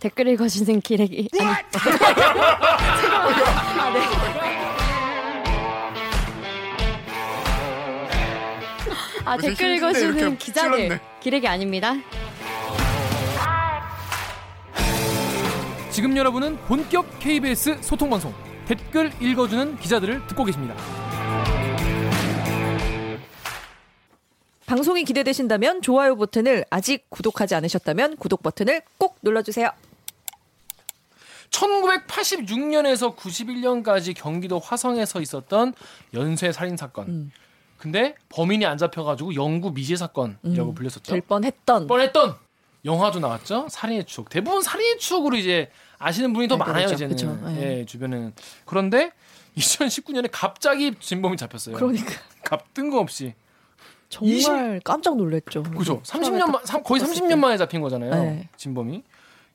댓글 읽어주는 기레기. 아니. 아, 네. 아, 댓글 읽어주는 기자들. 기레기 아닙니다. 지금 여러분은 본격 KBS 소통방송 댓글 읽어주는 기자들을 듣고 계십니다. 방송이 기대되신다면 좋아요 버튼을 아직 구독하지 않으셨다면 구독 버튼을 꼭 눌러주세요. 1986년에서 91년까지 경기도 화성에서 있었던 연쇄 살인 사건. 음. 근데 범인이 안 잡혀가지고 영구 미제 사건이라고 음. 불렸었죠. 될 뻔했던. 뻔했던. 영화도 나왔죠. 살인의 추억. 대부분 살인의 추억으로 이제 아시는 분이 더 네, 많아요 그렇죠. 이제는. 그렇죠. 네. 예, 주변에는. 그런데 2019년에 갑자기 진범이 잡혔어요. 그러니까. 갑 뜬금없이. 정말 20... 깜짝 놀랐죠. 그죠. 30년 만 거의 30년 만에 잡힌 거잖아요. 네. 진범이.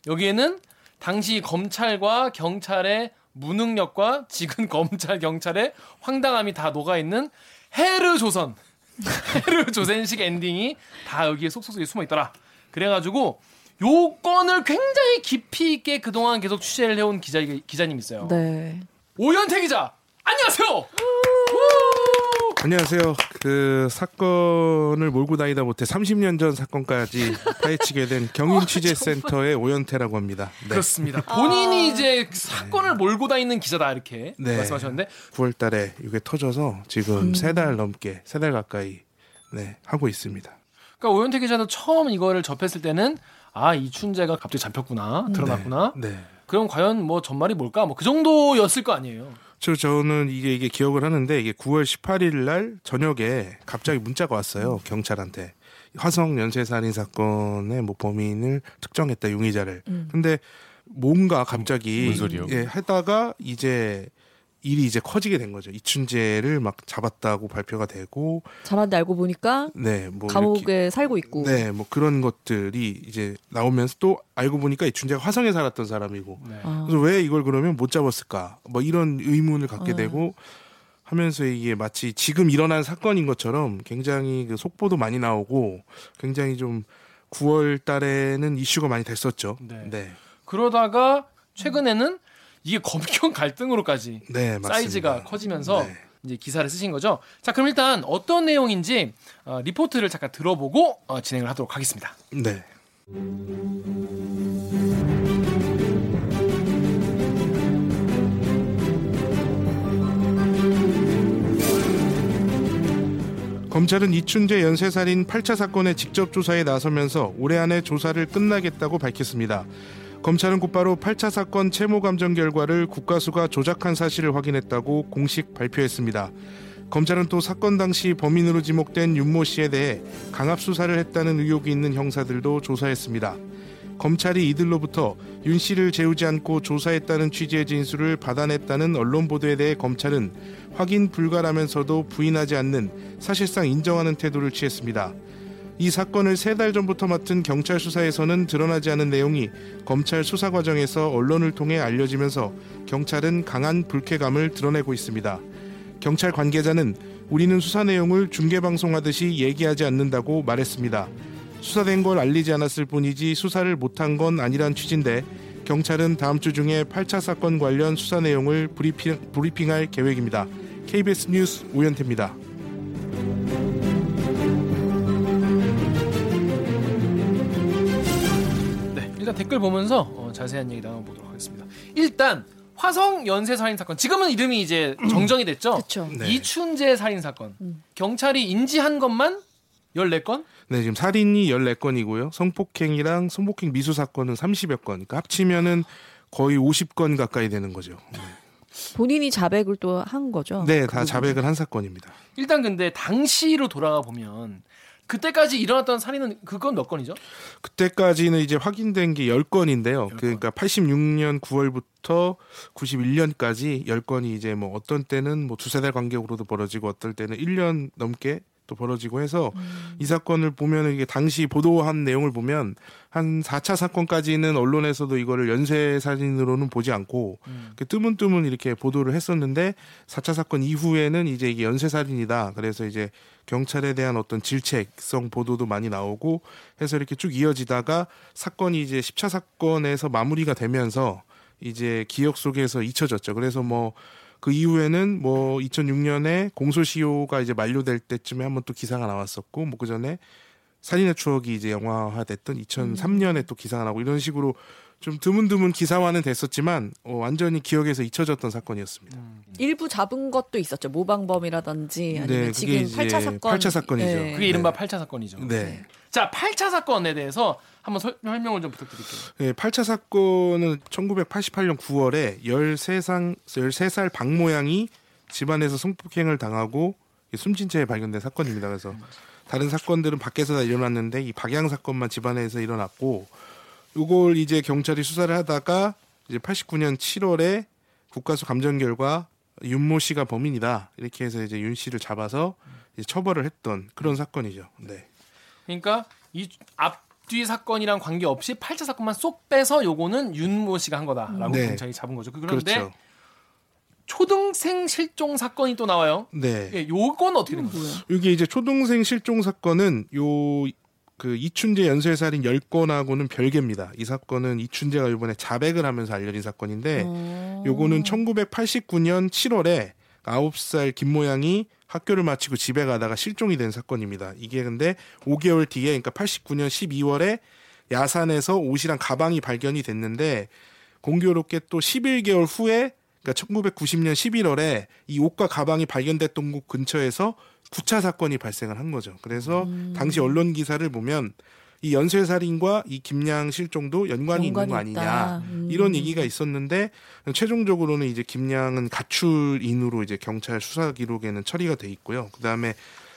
여기에는 당시 검찰과 경찰의 무능력과 지금 검찰 경찰의 황당함이 다 녹아 있는 헤르 조선 헤르 조선식 엔딩이 다 여기에 속속에 숨어 있더라. 그래가지고 요 건을 굉장히 깊이 있게 그동안 계속 취재를 해온 기자 기자님 있어요. 네. 오현태 기자 안녕하세요. 안녕하세요. 그 사건을 몰고 다니다 못해 30년 전 사건까지 파헤치게 된 경인 취재센터의 오연태라고 합니다. 네. 그렇습니다. 본인이 아~ 이제 사건을 몰고 다니는 기자다 이렇게 네. 말씀하셨는데 9월달에 이게 터져서 지금 음. 세달 넘게 세 달 가까이 네 하고 있습니다. 그러니까 오연태 기자도 처음 이거를 접했을 때는 아 이춘재가 갑자기 잡혔구나 드러났구나. 네. 네. 그럼 과연 뭐 전말이 뭘까? 뭐 그 정도였을 거 아니에요. 저 저는 이게 이게 기억을 하는데 이게 9월 18일 날 저녁에 갑자기 문자가 왔어요 경찰한테 화성 연쇄 살인 사건의 뭐 범인을 특정했다 용의자를. 음. 근데 뭔가 갑자기 예, 하다가 이제 일이 이제 커지게 된 거죠. 이춘재를 막 잡았다고 발표가 되고 잡았는데 알고 보니까 네, 뭐 감옥에 이렇게, 살고 있고 네, 뭐 그런 것들이 이제 나오면서 또 알고 보니까 이춘재가 화성에 살았던 사람이고 네. 아. 그래서 왜 이걸 그러면 못 잡았을까? 뭐 이런 의문을 갖게 아. 되고 하면서 이게 마치 지금 일어난 사건인 것처럼 굉장히 그 속보도 많이 나오고 굉장히 좀 9월 달에는 이슈가 많이 됐었죠. 네. 네. 그러다가 최근에는 이게 검경 갈등으로까지 네, 사이즈가 커지면서 네. 이제 기사를 쓰신 거죠. 자, 그럼 일단 어떤 내용인지 어, 리포트를 잠깐 들어보고 어, 진행을 하도록 하겠습니다. 네. 검찰은 이춘재 연쇄살인 8차 사건의 직접 조사에 나서면서 올해 안에 조사를 끝나겠다고 밝혔습니다. 검찰은 곧바로 8차 사건 채모 감정 결과를 국가수가 조작한 사실을 확인했다고 공식 발표했습니다. 검찰은 또 사건 당시 범인으로 지목된 윤모 씨에 대해 강압 수사를 했다는 의혹이 있는 형사들도 조사했습니다. 검찰이 이들로부터 윤 씨를 재우지 않고 조사했다는 취지의 진술을 받아냈다는 언론 보도에 대해 검찰은 확인 불가라면서도 부인하지 않는 사실상 인정하는 태도를 취했습니다. 이 사건을 세 달 전부터 맡은 경찰 수사에서는 드러나지 않은 내용이 검찰 수사 과정에서 언론을 통해 알려지면서 경찰은 강한 불쾌감을 드러내고 있습니다. 경찰 관계자는 우리는 수사 내용을 중계방송하듯이 얘기하지 않는다고 말했습니다. 수사된 걸 알리지 않았을 뿐이지 수사를 못한 건 아니란 취지인데 경찰은 다음 주 중에 8차 사건 관련 수사 내용을 브리핑, 브리핑할 계획입니다. KBS 뉴스 오현태입니다. 일단 댓글 보면서 어, 자세한 얘기 나눠보도록 하겠습니다. 일단 화성 연쇄 살인 사건 지금은 이름이 이제 정정이 됐죠. 네. 이춘재 살인 사건 음. 경찰이 인지한 것만 14건? 네, 지금 살인이 14건이고요. 성폭행이랑 성폭행 미수 사건은 30여 건. 그러니까 합치면은 거의 50건 가까이 되는 거죠. 네. 본인이 자백을 또 한 거죠? 네, 다그 자백을 한 사건입니다. 일단 근데 당시로 돌아가 보면 그때까지 일어났던 살인은 그건 몇 건이죠? 그때까지는 이제 확인된 게 10건인데요. 10건. 그러니까 86년 9월부터 91년까지 10건이 이제 뭐 어떤 때는 뭐 두세 달 간격으로도 벌어지고 어떨 때는 1년 넘게 또 벌어지고 해서 음. 이 사건을 보면 이게 당시 보도한 내용을 보면 한 4차 사건까지는 언론에서도 이거를 연쇄 살인으로는 보지 않고 음. 뜨문뜨문 이렇게 보도를 했었는데 4차 사건 이후에는 이제 이게 연쇄 살인이다. 그래서 이제 경찰에 대한 어떤 질책성 보도도 많이 나오고 해서 이렇게 쭉 이어지다가 사건이 이제 10차 사건에서 마무리가 되면서 이제 기억 속에서 잊혀졌죠. 그래서 뭐 그 이후에는 뭐 2006년에 공소시효가 이제 만료될 때쯤에 한번 또 기사가 나왔었고 뭐 그 전에 살인의 추억이 이제 영화화됐던 2003년에 음. 또 기사가 나고 이런 식으로 좀 드문드문 기사화는 됐었지만 어, 완전히 기억에서 잊혀졌던 사건이었습니다. 음. 일부 잡은 것도 있었죠. 모방범이라든지 아니면 네, 지금 8차 사건. 8차 사건이죠. 네. 그게 이른바 네. 8차 사건이죠. 네. 자, 8차 사건에 대해서 한번 설, 명을좀 부탁드릴게요. 네, 8차 사건은 1988년 9월에 13살, 13살 박모양이 집안에서 성폭행을 당하고 숨진 채 발견된 사건입니다. 그래서 다른 사건들은 밖에서 다 일어났는데 이 박양 사건만 집안에서 일어났고 이걸 이제 경찰이 수사를 하다가 이제 89년 7월에 국가수 감정 결과 윤모 씨가 범인이다 이렇게 해서 이제 윤 씨를 잡아서 이제 처벌을 했던 그런 사건이죠. 네. 그러니까 이 앞뒤 사건이랑 관계 없이 8차 사건만 쏙 빼서 요거는 윤모 씨가 한 거다라고 네. 경찰이 잡은 거죠. 그런데 그렇죠. 초등생 실종 사건이 또 나와요. 네. 예, 요건 어떻게 된 거예요? 이게 이제 초등생 실종 사건은 요 그 이춘재 연쇄 살인 10건하고는 별개입니다. 이 사건은 이춘재가 이번에 자백을 하면서 알려진 사건인데 오. 요거는 1989년 7월에 9살 김모양이 학교를 마치고 집에 가다가 실종이 된 사건입니다. 이게 근데 5개월 뒤에 그러니까 89년 12월에 야산에서 옷이랑 가방이 발견이 됐는데 공교롭게 또 11개월 후에 그러니까 1990년 11월에 이 옷과 가방이 발견됐던 곳 근처에서 9차 사건이 발생을 한 거죠. 그래서 음. 당시 언론 기사를 보면 이 연쇄 살인과 이 김양 실종도 연관이, 연관이 있는 거 아니냐 음. 이런 얘기가 있었는데 최종적으로는 이제 김양은 가출인으로 이제 경찰 수사 기록에는 처리가 돼 있고요. 그 다음에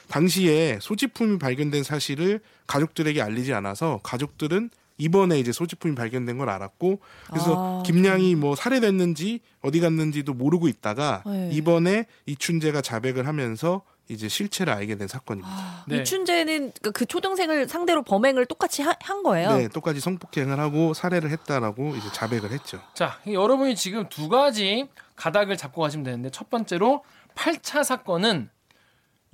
당시에 소지품이 발견된 사실을 가족들에게 알리지 않아서 가족들은 이번에 이제 소지품이 발견된 걸 알았고 그래서 아, 김양이 뭐 살해됐는지 어디 갔는지도 모르고 있다가 네. 이번에 이춘재가 자백을 하면서 이제 실체를 알게 된 사건입니다. 아, 네. 이춘재는 그, 그 초등생을 상대로 범행을 똑같이 하, 한 거예요. 네, 똑같이 성폭행을 하고 살해를 했다라고 이제 자백을 했죠. 자, 여러분이 지금 두 가지 가닥을 잡고 가시면 되는데 첫 번째로 8차 사건은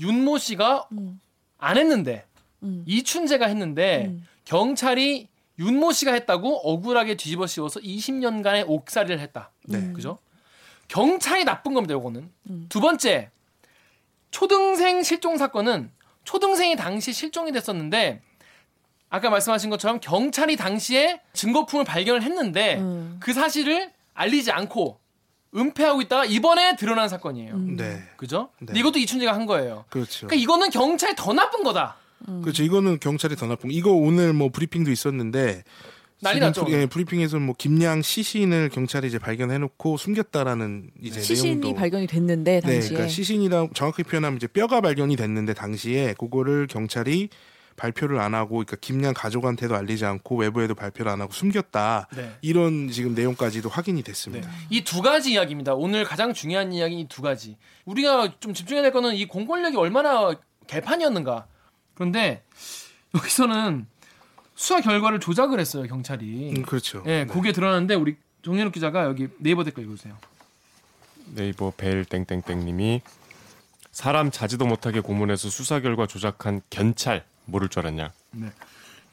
윤모 씨가 음. 안 했는데 음. 이춘재가 했는데 음. 경찰이 윤모 씨가 했다고 억울하게 뒤집어 씌워서 20년간의 옥살이를 했다. 네. 그죠? 경찰이 나쁜 겁니다, 요거는. 음. 두 번째, 초등생 실종 사건은 초등생이 당시 실종이 됐었는데 아까 말씀하신 것처럼 경찰이 당시에 증거품을 발견을 했는데 음. 그 사실을 알리지 않고 은폐하고 있다가 이번에 드러난 사건이에요. 음. 네. 그죠? 네. 이것도 이춘재가 한 거예요. 그렇죠. 그러니까 이거는 경찰이 더 나쁜 거다. 음. 그렇죠. 이거는 경찰이 더 나쁜. 이거 오늘 뭐 브리핑도 있었는데 난리 났죠. 예, 브리핑에서 뭐 김양 시신을 경찰이 이제 발견해놓고 숨겼다라는 이제 시신이 내용도 발견이 됐는데 당시에. 네, 그러니까 시신이랑 정확히 표현하면 이제 뼈가 발견이 됐는데 당시에 그거를 경찰이 발표를 안 하고 그러니까 김양 가족한테도 알리지 않고 외부에도 발표를 안 하고 숨겼다 네. 이런 지금 내용까지도 확인이 됐습니다. 네. 이두 가지 이야기입니다. 오늘 가장 중요한 이야기 이 두 가지. 우리가 좀 집중해야 될 거는 이 공권력이 얼마나 개판이었는가. 그런데 여기서는 수사 결과를 조작을 했어요 경찰이. 음, 그렇죠. 예, 네, 그게 드러났는데 우리 정현욱 기자가 여기 네이버 댓글 읽으세요. 네이버 벨 땡땡땡님이 사람 자지도 못하게 고문해서 수사 결과 조작한 견찰 모를 줄 알았냐. 네.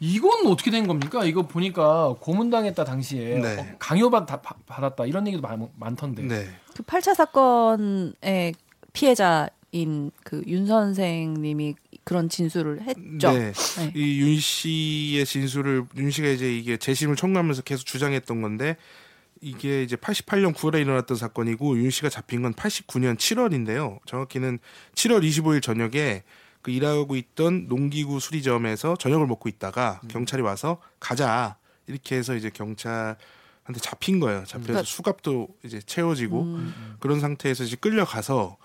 이건 어떻게 된 겁니까? 이거 보니까 고문당했다 당시에 네. 어, 강요받 받았다 이런 얘기도 많, 많던데. 네. 그 8차 사건의 피해자인 그 윤 선생님이 그런 진술을 했죠. 네. 네. 이윤 씨의 진술을 윤 씨가 이제 이게 재심을 청구하면서 계속 주장했던 건데 이게 이제 88년 9월에 일어났던 사건이고 윤 씨가 잡힌 건 89년 7월인데요. 정확히는 7월 25일 저녁에 그 일하고 있던 농기구 수리점에서 저녁을 먹고 있다가 음. 경찰이 와서 가자 이렇게 해서 이제 경찰한테 잡힌 거예요. 잡혀서 그러니까, 수갑도 이제 채워지고 음. 그런 상태에서 이제 끌려가서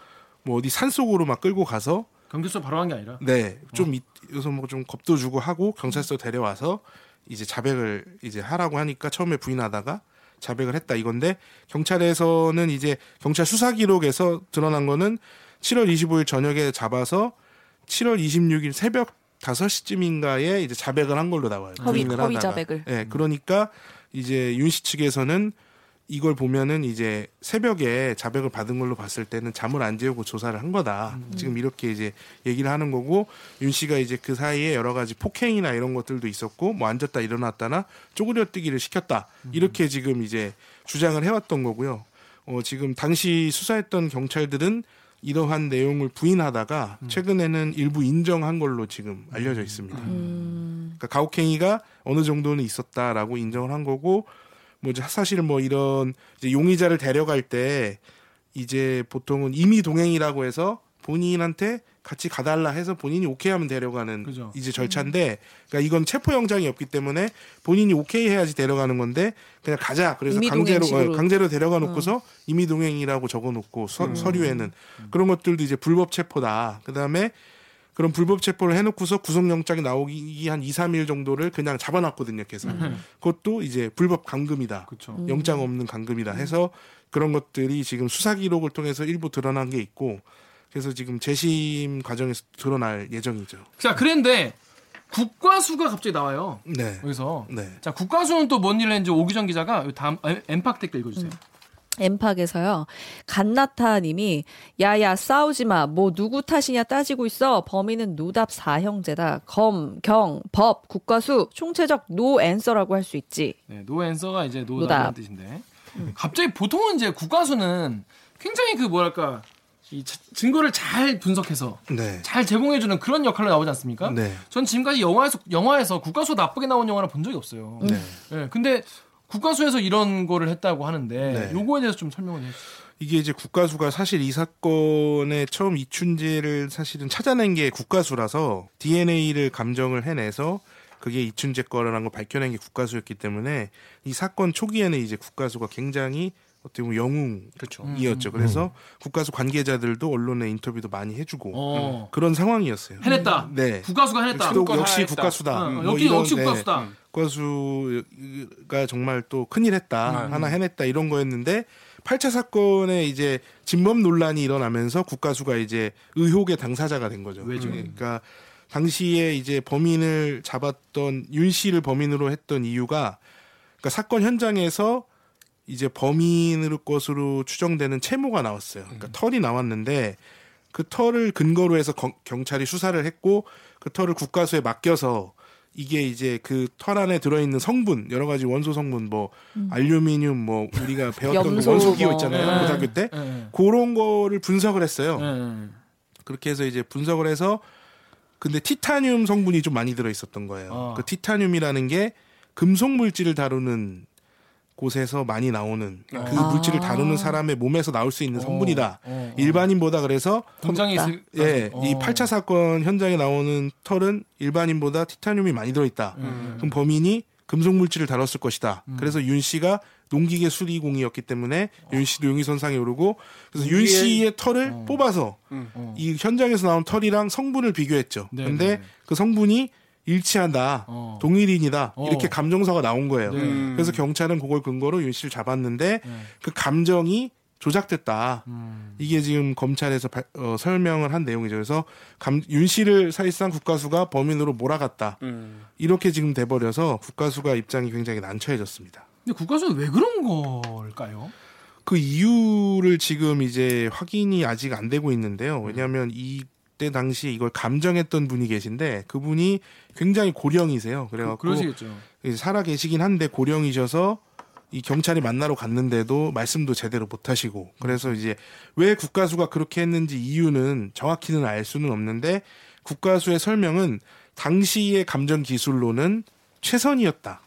뭐 어디 산 속으로 막 끌고 가서 경찰서 바로 간 게 아니라 네, 좀 어. 여기서 뭐 좀 겁도 주고 하고 경찰서 데려와서 이제 자백을 이제 하라고 하니까 처음에 부인하다가 자백을 했다 이건데 경찰에서는 이제 경찰 수사 기록에서 드러난 거는 7월 25일 저녁에 잡아서 7월 26일 새벽 5시쯤인가에 이제 자백을 한 걸로 나와요. 허위, 허위 자백을. 예, 네, 그러니까 이제 윤 씨 측에서는 이걸 보면은 이제 새벽에 자백을 받은 걸로 봤을 때는 잠을 안 재우고 조사를 한 거다. 음. 지금 이렇게 이제 얘기를 하는 거고 윤 씨가 이제 그 사이에 여러 가지 폭행이나 이런 것들도 있었고 뭐 앉았다 일어났다나 쪼그려뜨기를 시켰다. 음. 이렇게 지금 이제 주장을 해왔던 거고요. 어, 지금 당시 수사했던 경찰들은 이러한 내용을 부인하다가 음. 최근에는 일부 인정한 걸로 지금 알려져 있습니다. 음. 그러니까 가혹행위가 어느 정도는 있었다라고 인정을 한 거고 뭐 사실 뭐 이런 이제 용의자를 데려갈 때 이제 보통은 임의 동행이라고 해서 본인한테 같이 가달라 해서 본인이 오케이 하면 데려가는 그죠. 이제 절차인데 그러니까 이건 체포 영장이 없기 때문에 본인이 오케이 해야지 데려가는 건데 그냥 가자 그래서 강제로 어, 강제로 데려가 놓고서 어. 임의 동행이라고 적어 놓고 음. 서류에는 음. 그런 것들도 이제 불법 체포다. 그다음에 그런 불법 체포를 해놓고서 구속영장이 나오기 한 2, 3일 정도를 그냥 잡아놨거든요, 계속. 음. 그것도 이제 불법 감금이다. 그쵸. 영장 없는 감금이다 해서 그런 것들이 지금 수사 기록을 통해서 일부 드러난 게 있고 그래서 지금 재심 과정에서 드러날 예정이죠. 자, 그런데 국과수가 갑자기 나와요. 네. 여기서. 네. 자, 국과수는 또 뭔 일을 했는지 오기정 기자가 다음 엠팍 댓글 읽어주세요. 음. 엠팍에서요. 간나타 님이 야야 싸우지 마. 뭐 누구 탓이냐 따지고 있어. 범인은 노답 사형제다. 검, 경, 법, 국과수 총체적 no answer라고 할 수 있지. 네, no answer가 이제 노답이라는 뜻인데. 음. 갑자기 보통은 이제 국과수는 굉장히 그 뭐랄까 이 증거를 잘 분석해서 네. 잘 제공해주는 그런 역할로 나오지 않습니까? 네. 전 지금까지 영화에서 영화에서 국과수 나쁘게 나온 영화를 본 적이 없어요. 네. 네. 근데 국가수에서 이런 거를 했다고 하는데 네. 요거에 대해서 좀 설명을 해주세요. 이게 이제 국가수가 사실 이 사건의 처음 이춘재를 사실은 찾아낸 게 국가수라서 DNA를 감정을 해내서 그게 이춘재 거라는 걸 밝혀낸 게 국가수였기 때문에 이 사건 초기에는 이제 국가수가 굉장히 어떻게 보면 영웅이었죠. 음. 그래서 음. 국가수 관계자들도 언론에 인터뷰도 많이 해주고 어. 그런 상황이었어요. 해냈다. 네. 국가수가 해냈다. 역시, 역시 국가수다. 어, 뭐 여기 역시 국가수다. 네. 국가수가 정말 또 큰일 했다. 음. 하나 해냈다. 이런 거였는데 8차 사건에 이제 진범 논란이 일어나면서 국가수가 이제 의혹의 당사자가 된 거죠. 왜죠? 그러니까 당시에 이제 범인을 잡았던 윤 씨를 범인으로 했던 이유가 그러니까 사건 현장에서 이제 범인으로 것으로 추정되는 채모가 나왔어요. 그러니까 음. 털이 나왔는데 그 털을 근거로 해서 거, 경찰이 수사를 했고 그 털을 국가수에 맡겨서 이게 이제 그 털 안에 들어있는 성분 여러 가지 원소 성분 뭐 음. 알루미늄 뭐 우리가 배웠던 그 원소 기호 있잖아요 네. 고등학교 때 네. 그런 거를 분석을 했어요. 네. 그렇게 해서 이제 분석을 해서 근데 티타늄 성분이 좀 많이 들어 있었던 거예요. 어. 그 티타늄이라는 게 금속 물질을 다루는 곳에서 많이 나오는 그 아. 물질을 다루는 사람의 몸에서 나올 수 있는 어. 성분이다. 어, 어. 일반인보다 그래서 공장에 있을 예, 이 8차 사건 현장에 나오는 털은 일반인보다 티타늄이 많이 들어 있다. 음. 그럼 범인이 금속 물질을 다뤘을 것이다. 음. 그래서 윤 씨가 농기계 수리공이었기 때문에 윤 씨도 용의 선상에 오르고 그래서 윤 씨의 털을 어. 뽑아서 음. 이 현장에서 나온 털이랑 성분을 비교했죠. 네, 근데 네. 그 성분이 일치한다, 어. 동일인이다 어. 이렇게 감정서가 나온 거예요. 네. 그래서 경찰은 그걸 근거로 윤 씨를 잡았는데 네. 그 감정이 조작됐다. 음. 이게 지금 검찰에서 바, 어, 설명을 한 내용이죠. 그래서 감, 윤 씨를 사실상 국가수가 범인으로 몰아갔다. 음. 이렇게 지금 돼버려서 국가수가 입장이 굉장히 난처해졌습니다. 근데 국가수는 왜 그런 걸까요? 그 이유를 지금 이제 확인이 아직 안 되고 있는데요. 왜냐하면 이 그때 당시 이걸 감정했던 분이 계신데 그분이 굉장히 고령이세요. 그래갖고 살아 계시긴 한데 고령이셔서 이 경찰이 만나러 갔는데도 말씀도 제대로 못 하시고 그래서 이제 왜 국가수가 그렇게 했는지 이유는 정확히는 알 수는 없는데 국가수의 설명은 당시의 감정 기술로는 최선이었다.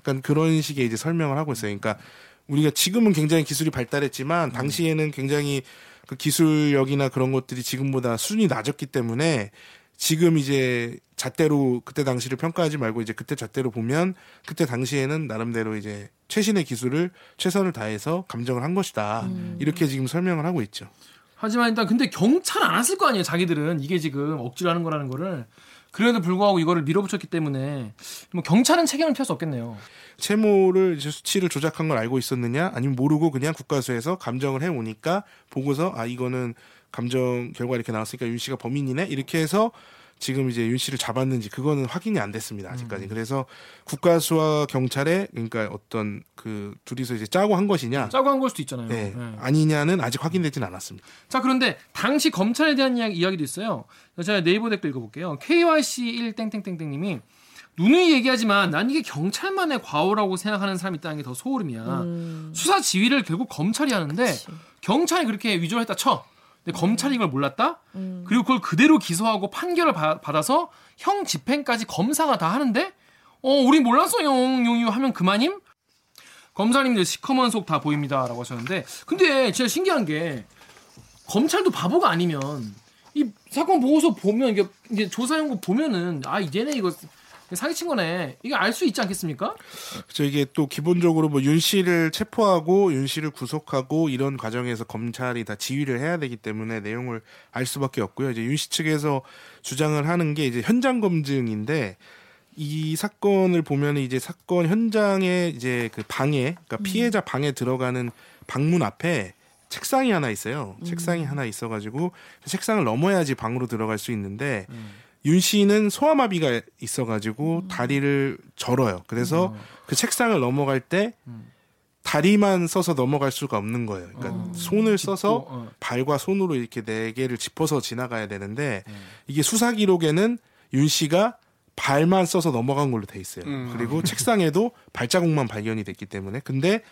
약간 그런 식의 이제 설명을 하고 있어요. 그러니까 우리가 지금은 굉장히 기술이 발달했지만 당시에는 굉장히 그 기술력이나 그런 것들이 지금보다 수준이 낮았기 때문에 지금 이제 잣대로 그때 당시를 평가하지 말고 이제 그때 잣대로 보면 그때 당시에는 나름대로 이제 최신의 기술을 최선을 다해서 감정을 한 것이다. 음. 이렇게 지금 설명을 하고 있죠. 하지만 일단 근데 경찰 안 왔을 거 아니에요. 자기들은 이게 지금 억지로 하는 거라는 거를 그래도 불구하고 이거를 밀어붙였기 때문에 뭐 경찰은 책임을 피할 수 없겠네요. 채모를 이제 수치를 조작한 걸 알고 있었느냐 아니면 모르고 그냥 국가수에서 감정을 해 오니까 보고서 아 이거는 감정 결과 이렇게 나왔으니까 윤 씨가 범인이네 이렇게 해서 지금 이제 윤 씨를 잡았는지 그거는 확인이 안 됐습니다 아직까지. 음. 그래서 국가수와 경찰에 그러니까 어떤 그 둘이서 이제 짜고 한 것이냐, 짜고 한 걸 수도 있잖아요. 네. 네. 아니냐는 아직 확인되진 않았습니다. 자 그런데 당시 검찰에 대한 이야기, 이야기도 있어요. 제가 네이버 댓글 읽어볼게요. KYC 1 땡땡땡땡님이 누누이 얘기하지만 난 이게 경찰만의 과오라고 생각하는 사람이 있다는 게 더 소름이야. 음. 수사 지휘를 결국 검찰이 하는데 그치. 경찰이 그렇게 위조를 했다 쳐. 근데 검찰이 이걸 몰랐다? 음. 그리고 그걸 그대로 기소하고 판결을 바, 받아서 형 집행까지 검사가 다 하는데 어, 우리 몰랐어, 용, 용유 하면 그만임? 검사님들 시커먼 속 다 보입니다 라고 하셨는데 근데 진짜 신기한 게 검찰도 바보가 아니면 이 사건 보고서 보면 이게, 이게 조사 연구 보면은 아 얘네 이거 사기친 거네. 이게 알수 있지 않겠습니까? 그렇죠. 이게 또 기본적으로 뭐 윤 씨를 체포하고 윤 씨를 구속하고 이런 과정에서 검찰이 다 지휘를 해야 되기 때문에 내용을 알 수밖에 없고요. 이제 윤 씨 측에서 주장을 하는 게 이제 현장 검증인데 이 사건을 보면 이제 사건 현장에 이제 그 방에 그러니까 음. 피해자 방에 들어가는 방문 앞에 책상이 하나 있어요. 음. 책상이 하나 있어가지고 그 책상을 넘어야지 방으로 들어갈 수 있는데 음. 윤 씨는 소아마비가 있어가지고 음. 다리를 절어요. 그래서 음. 그 책상을 넘어갈 때 음. 다리만 써서 넘어갈 수가 없는 거예요. 그러니까 어. 손을 써서 어. 발과 손으로 이렇게 네 개를 짚어서 지나가야 되는데 음. 이게 수사 기록에는 윤 씨가 발만 써서 넘어간 걸로 돼 있어요. 음. 그리고 책상에도 발자국만 발견이 됐기 때문에 근데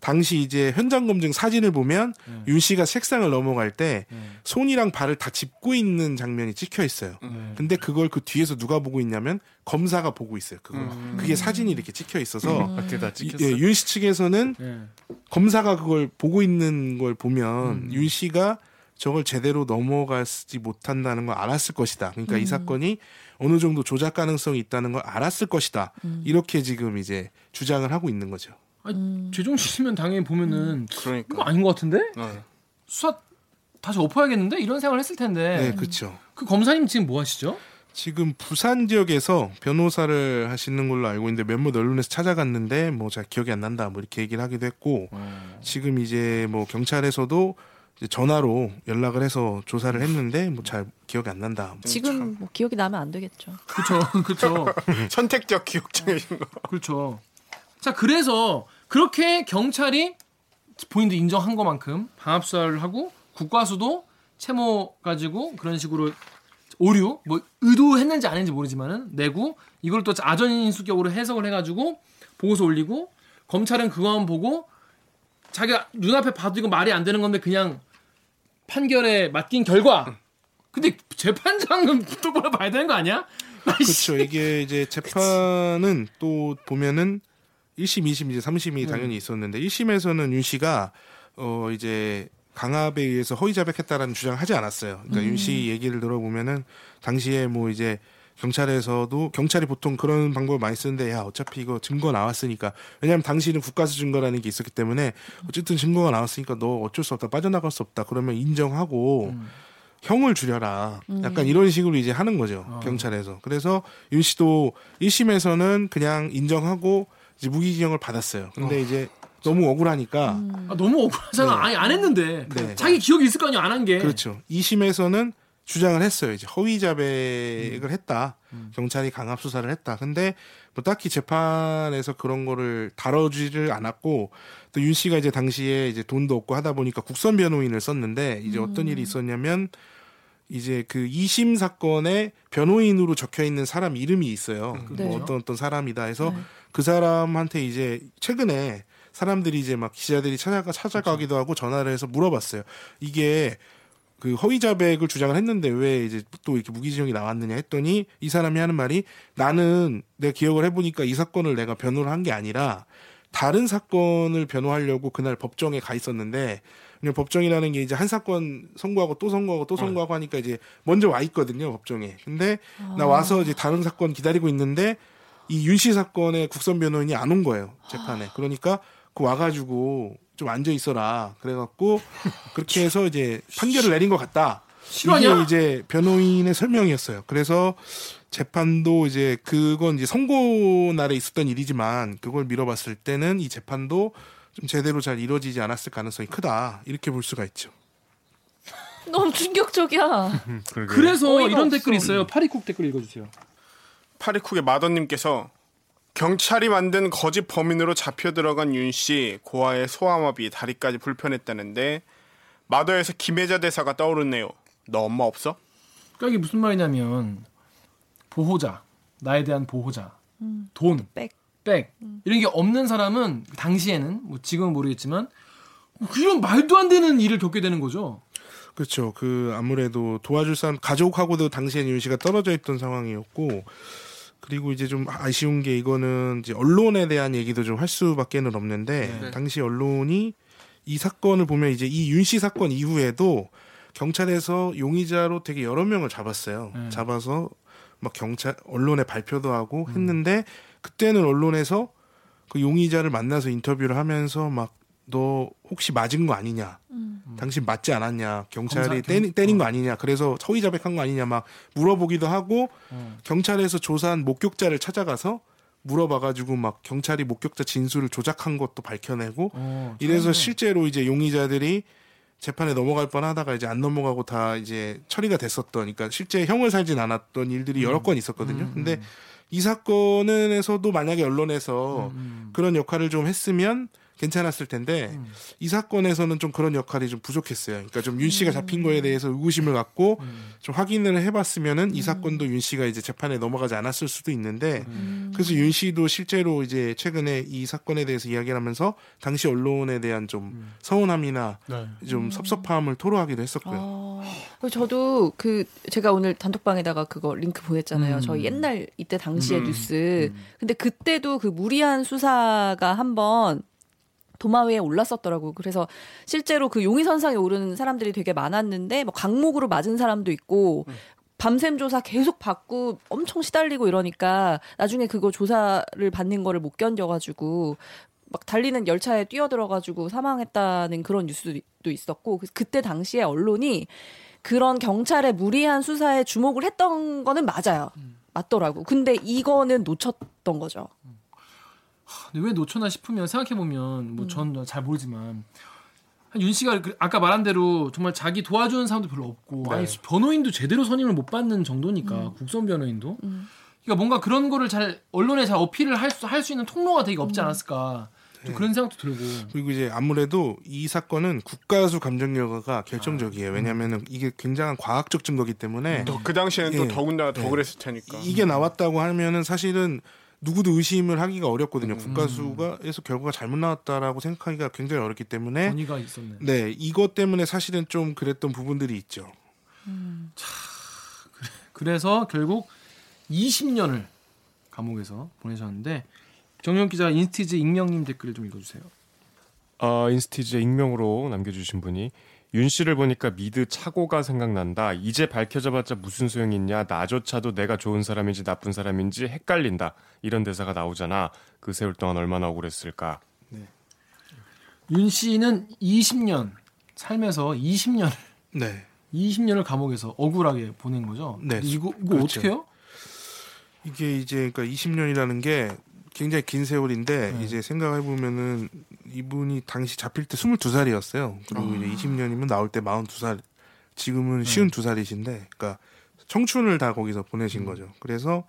당시 이제 현장 검증 사진을 보면 음. 윤 씨가 책상을 넘어갈 때 음. 손이랑 발을 다 짚고 있는 장면이 찍혀 있어요. 음. 근데 그걸 그 뒤에서 누가 보고 있냐면 검사가 보고 있어요. 그걸 음. 그게 사진이 이렇게 찍혀 있어서 음. 예, 윤씨 측에서는 예. 검사가 그걸 보고 있는 걸 보면 음. 윤 씨가 저걸 제대로 넘어가지 못한다는 걸 알았을 것이다. 그러니까 이 사건이 어느 정도 조작 가능성이 있다는 걸 알았을 것이다. 이렇게 지금 이제 주장을 하고 있는 거죠. 음. 제정신이면 당연히 보면은 그러니까. 이거 아닌 것 같은데 네. 수사 다시 엎어야겠는데 이런 생각을 했을 텐데. 네, 그렇죠. 그 검사님 지금 뭐 하시죠? 지금 부산 지역에서 변호사를 하시는 걸로 알고 있는데 몇몇 언론에서 찾아갔는데 뭐 잘 기억이 안 난다 뭐 이렇게 얘기를 하기도 했고 음. 지금 이제 뭐 경찰에서도 이제 전화로 연락을 해서 조사를 했는데 뭐 잘 기억이 안 난다. 뭐 지금 뭐 기억이 나면 안 되겠죠. 그렇죠, 그렇죠. 선택적 기억장애신 거. 그렇죠. 자, 그래서 그렇게 경찰이 본인도 인정한 것만큼 방압수사를 하고 국과수도 채모 가지고 그런 식으로 오류 뭐 의도했는지 안 했는지 모르지만은 내고 이걸 또 아전인수격으로 해석을 해가지고 보고서 올리고 검찰은 그거만 보고 자기가 눈앞에 봐도 이거 말이 안 되는 건데 그냥 판결에 맡긴 결과 근데 재판장은 똑바로 봐야 되는 거 아니야? 그렇죠. 이게 이제 재판은 또 보면은 1심, 2심, 이제 3심이 음. 당연히 있었는데 1심에서는 윤 씨가 어 이제 강압에 의해서 허위 자백했다라는 주장을 하지 않았어요. 그러니까 음. 윤씨 얘기를 들어보면은 당시에 뭐 이제 경찰에서도 경찰이 보통 그런 방법을 많이 쓰는데 야 어차피 이거 증거 나왔으니까 왜냐하면 당시는 국가수 증거라는 게 있었기 때문에 어쨌든 증거가 나왔으니까 너 어쩔 수 없다 빠져나갈 수 없다 그러면 인정하고 음. 형을 줄여라 약간 음. 이런 식으로 이제 하는 거죠 어. 경찰에서 그래서 윤 씨도 1심에서는 그냥 인정하고 이제 무기징역을 받았어요. 근데 어. 이제 너무 억울하니까 음. 아, 너무 억울하잖아. 네. 아니 안 했는데 네. 자기 기억이 있을 거 아니야 안 한 게. 그렇죠. 2심에서는 주장을 했어요. 이제 허위 자백을 음. 했다. 음. 경찰이 강압 수사를 했다. 근데 뭐 딱히 재판에서 그런 거를 다뤄주지를 않았고 또 윤 씨가 이제 당시에 이제 돈도 없고 하다 보니까 국선 변호인을 썼는데 이제 어떤 음. 일이 있었냐면 이제 그 2심 사건에 변호인으로 적혀 있는 사람 이름이 있어요. 음. 뭐 어떤 어떤 사람이다 해서 네. 그 사람한테 이제 최근에 사람들이 이제 막 기자들이 찾아가 찾아가기도 하고 전화를 해서 물어봤어요. 이게 그 허위 자백을 주장을 했는데 왜 이제 또 이렇게 무기징역이 나왔느냐 했더니 이 사람이 하는 말이 나는 내 기억을 해보니까 이 사건을 내가 변호를 한 게 아니라 다른 사건을 변호하려고 그날 법정에 가 있었는데 그냥 법정이라는 게 이제 한 사건 선고하고 또 선고하고 또 선고하고 하니까 이제 먼저 와 있거든요 법정에. 근데 나 와서 이제 다른 사건 기다리고 있는데 이 윤 씨 사건의 국선 변호인이 안 온 거예요 재판에. 그러니까 그 와가지고 좀 앉아 있어라. 그래갖고 그렇게 해서 이제 판결을 내린 것 같다. 실화냐? 이게 이제 변호인의 설명이었어요. 그래서 재판도 이제 그건 이제 선고 날에 있었던 일이지만 그걸 미뤄봤을 때는 이 재판도 좀 제대로 잘 이루어지지 않았을 가능성이 크다. 이렇게 볼 수가 있죠. 너무 충격적이야. 그래서 이런 없어. 댓글이 있어요. 파리쿡 댓글 읽어주세요. 파리쿡의 마더님께서 경찰이 만든 거짓 범인으로 잡혀 들어간 윤 씨 고아의 소아마비 다리까지 불편했다는데 마더에서 김혜자 대사가 떠오르네요. 너 엄마 없어? 그러니까 이게 무슨 말이냐면 보호자, 나에 대한 보호자, 음. 돈, 백, 백 음. 이런 게 없는 사람은 당시에는 뭐 지금은 모르겠지만 이런 말도 안 되는 일을 겪게 되는 거죠. 그렇죠. 그 아무래도 도와줄 사람 가족하고도 당시엔 윤 씨가 떨어져 있던 상황이었고 그리고 이제 좀 아쉬운 게 이거는 이제 언론에 대한 얘기도 좀 할 수밖에는 없는데 네. 당시 언론이 이 사건을 보면 이제 이 윤 씨 사건 이후에도 경찰에서 용의자로 되게 여러 명을 잡았어요. 네. 잡아서 막 경찰 언론에 발표도 하고 음. 했는데 그때는 언론에서 그 용의자를 만나서 인터뷰를 하면서 막 너 혹시 맞은 거 아니냐? 음. 당신 맞지 않았냐? 경찰이 검사, 때린, 때린 거 어. 아니냐? 그래서 서의 자백한 거 아니냐? 막 물어보기도 하고 음. 경찰에서 조사한 목격자를 찾아가서 물어봐가지고 막 경찰이 목격자 진술을 조작한 것도 밝혀내고 어, 이래서 실제로 이제 용의자들이 재판에 넘어갈 뻔하다가 이제 안 넘어가고 다 이제 처리가 됐었던 그러니까 실제 형을 살진 않았던 일들이 여러 음. 건 있었거든요. 음, 근데 음. 이 사건에서도 만약에 언론에서. 그런 역할을 좀 했으면 괜찮았을 텐데 음. 이 사건에서는 좀 그런 역할이 좀 부족했어요. 그러니까 좀 윤 씨가 잡힌 거에 대해서 의구심을 갖고 음. 좀 확인을 해봤으면은 이 음. 사건도 윤 씨가 이제 재판에 넘어가지 않았을 수도 있는데 음. 그래서 윤 씨도 실제로 이제 최근에 이 사건에 대해서 이야기를 하면서 당시 언론에 대한 좀 음. 서운함이나 네. 좀 음. 섭섭함을 토로하기도 했었고요. 어, 저도 그 제가 오늘 단톡방에다가 그거 링크 보냈잖아요. 저희 옛날 이때 당시의 뉴스. 근데 그때도 그 무리한 수사가 한번 도마 위에 올랐었더라고요. 그래서 실제로 그 용의선상에 오르는 사람들이 되게 많았는데 뭐 강목으로 맞은 사람도 있고 음. 밤샘 조사 계속 받고 엄청 시달리고 이러니까 나중에 그거 조사를 받는 거를 못 견뎌가지고 막 달리는 열차에 뛰어들어가지고 사망했다는 그런 뉴스도 있었고 그, 그때 당시에 언론이 그런 경찰의 무리한 수사에 주목을 했던 거는 맞아요. 음. 맞더라고. 근데 이거는 놓쳤던 거죠. 음. 근데 왜 놓쳤나 싶으면 생각해 보면 뭐 전잘 음. 모르지만 윤 씨가 그 아까 말한 대로 정말 자기 도와주는 사람도 별로 없고 네. 아니 변호인도 제대로 선임을 못 받는 정도니까 음. 국선 변호인도 음. 그러니까 뭔가 그런 거를 잘 언론에 잘 어필을 할수 할 수 있는 통로가 되게 없지 음. 않았을까 네. 그런 생각도 들고 그리고 이제 아무래도 이 사건은 국가수 감정 결과가 결정적이에요. 아. 왜냐하면 이게 굉장한 과학적 증거기 때문에 그 당시에는 예. 또 더군다나 더 예. 그랬을 테니까 이게 나왔다고 하면은 사실은 누구도 의심을 하기가 어렵거든요. 음. 국가수가에서 결과가 잘못 나왔다라고 생각하기가 굉장히 어렵기 때문에 권위가 있었네. 네, 이것 때문에 사실은 좀 그랬던 부분들이 있죠. 음. 자, 그래서 결국 20년을 감옥에서 보내셨는데 정영 기자 인스티즈 익명님 댓글 좀 읽어주세요. 어, 인스티즈 익명으로 남겨주신 분이 윤 씨를 보니까 미드 차고가 생각난다. 이제 밝혀져봤자 무슨 소용이 있냐. 나조차도 내가 좋은 사람인지 나쁜 사람인지 헷갈린다. 이런 대사가 나오잖아. 그 세월 동안 얼마나 억울했을까. 네. 윤 씨는 20년 삶에서 20년을 네. 20년을 감옥에서 억울하게 보낸 거죠. 네. 이거 이거 그렇죠. 어떻게 해요? 이게 이제 그러니까 20년이라는 게 굉장히 긴 세월인데 네. 이제 생각해 보면은 이분이 당시 잡힐 때 22살이었어요. 그리고 아. 이제 20년이면 나올 때 42살. 지금은 네. 52살이신데 그러니까 청춘을 다 거기서 보내신 음. 거죠. 그래서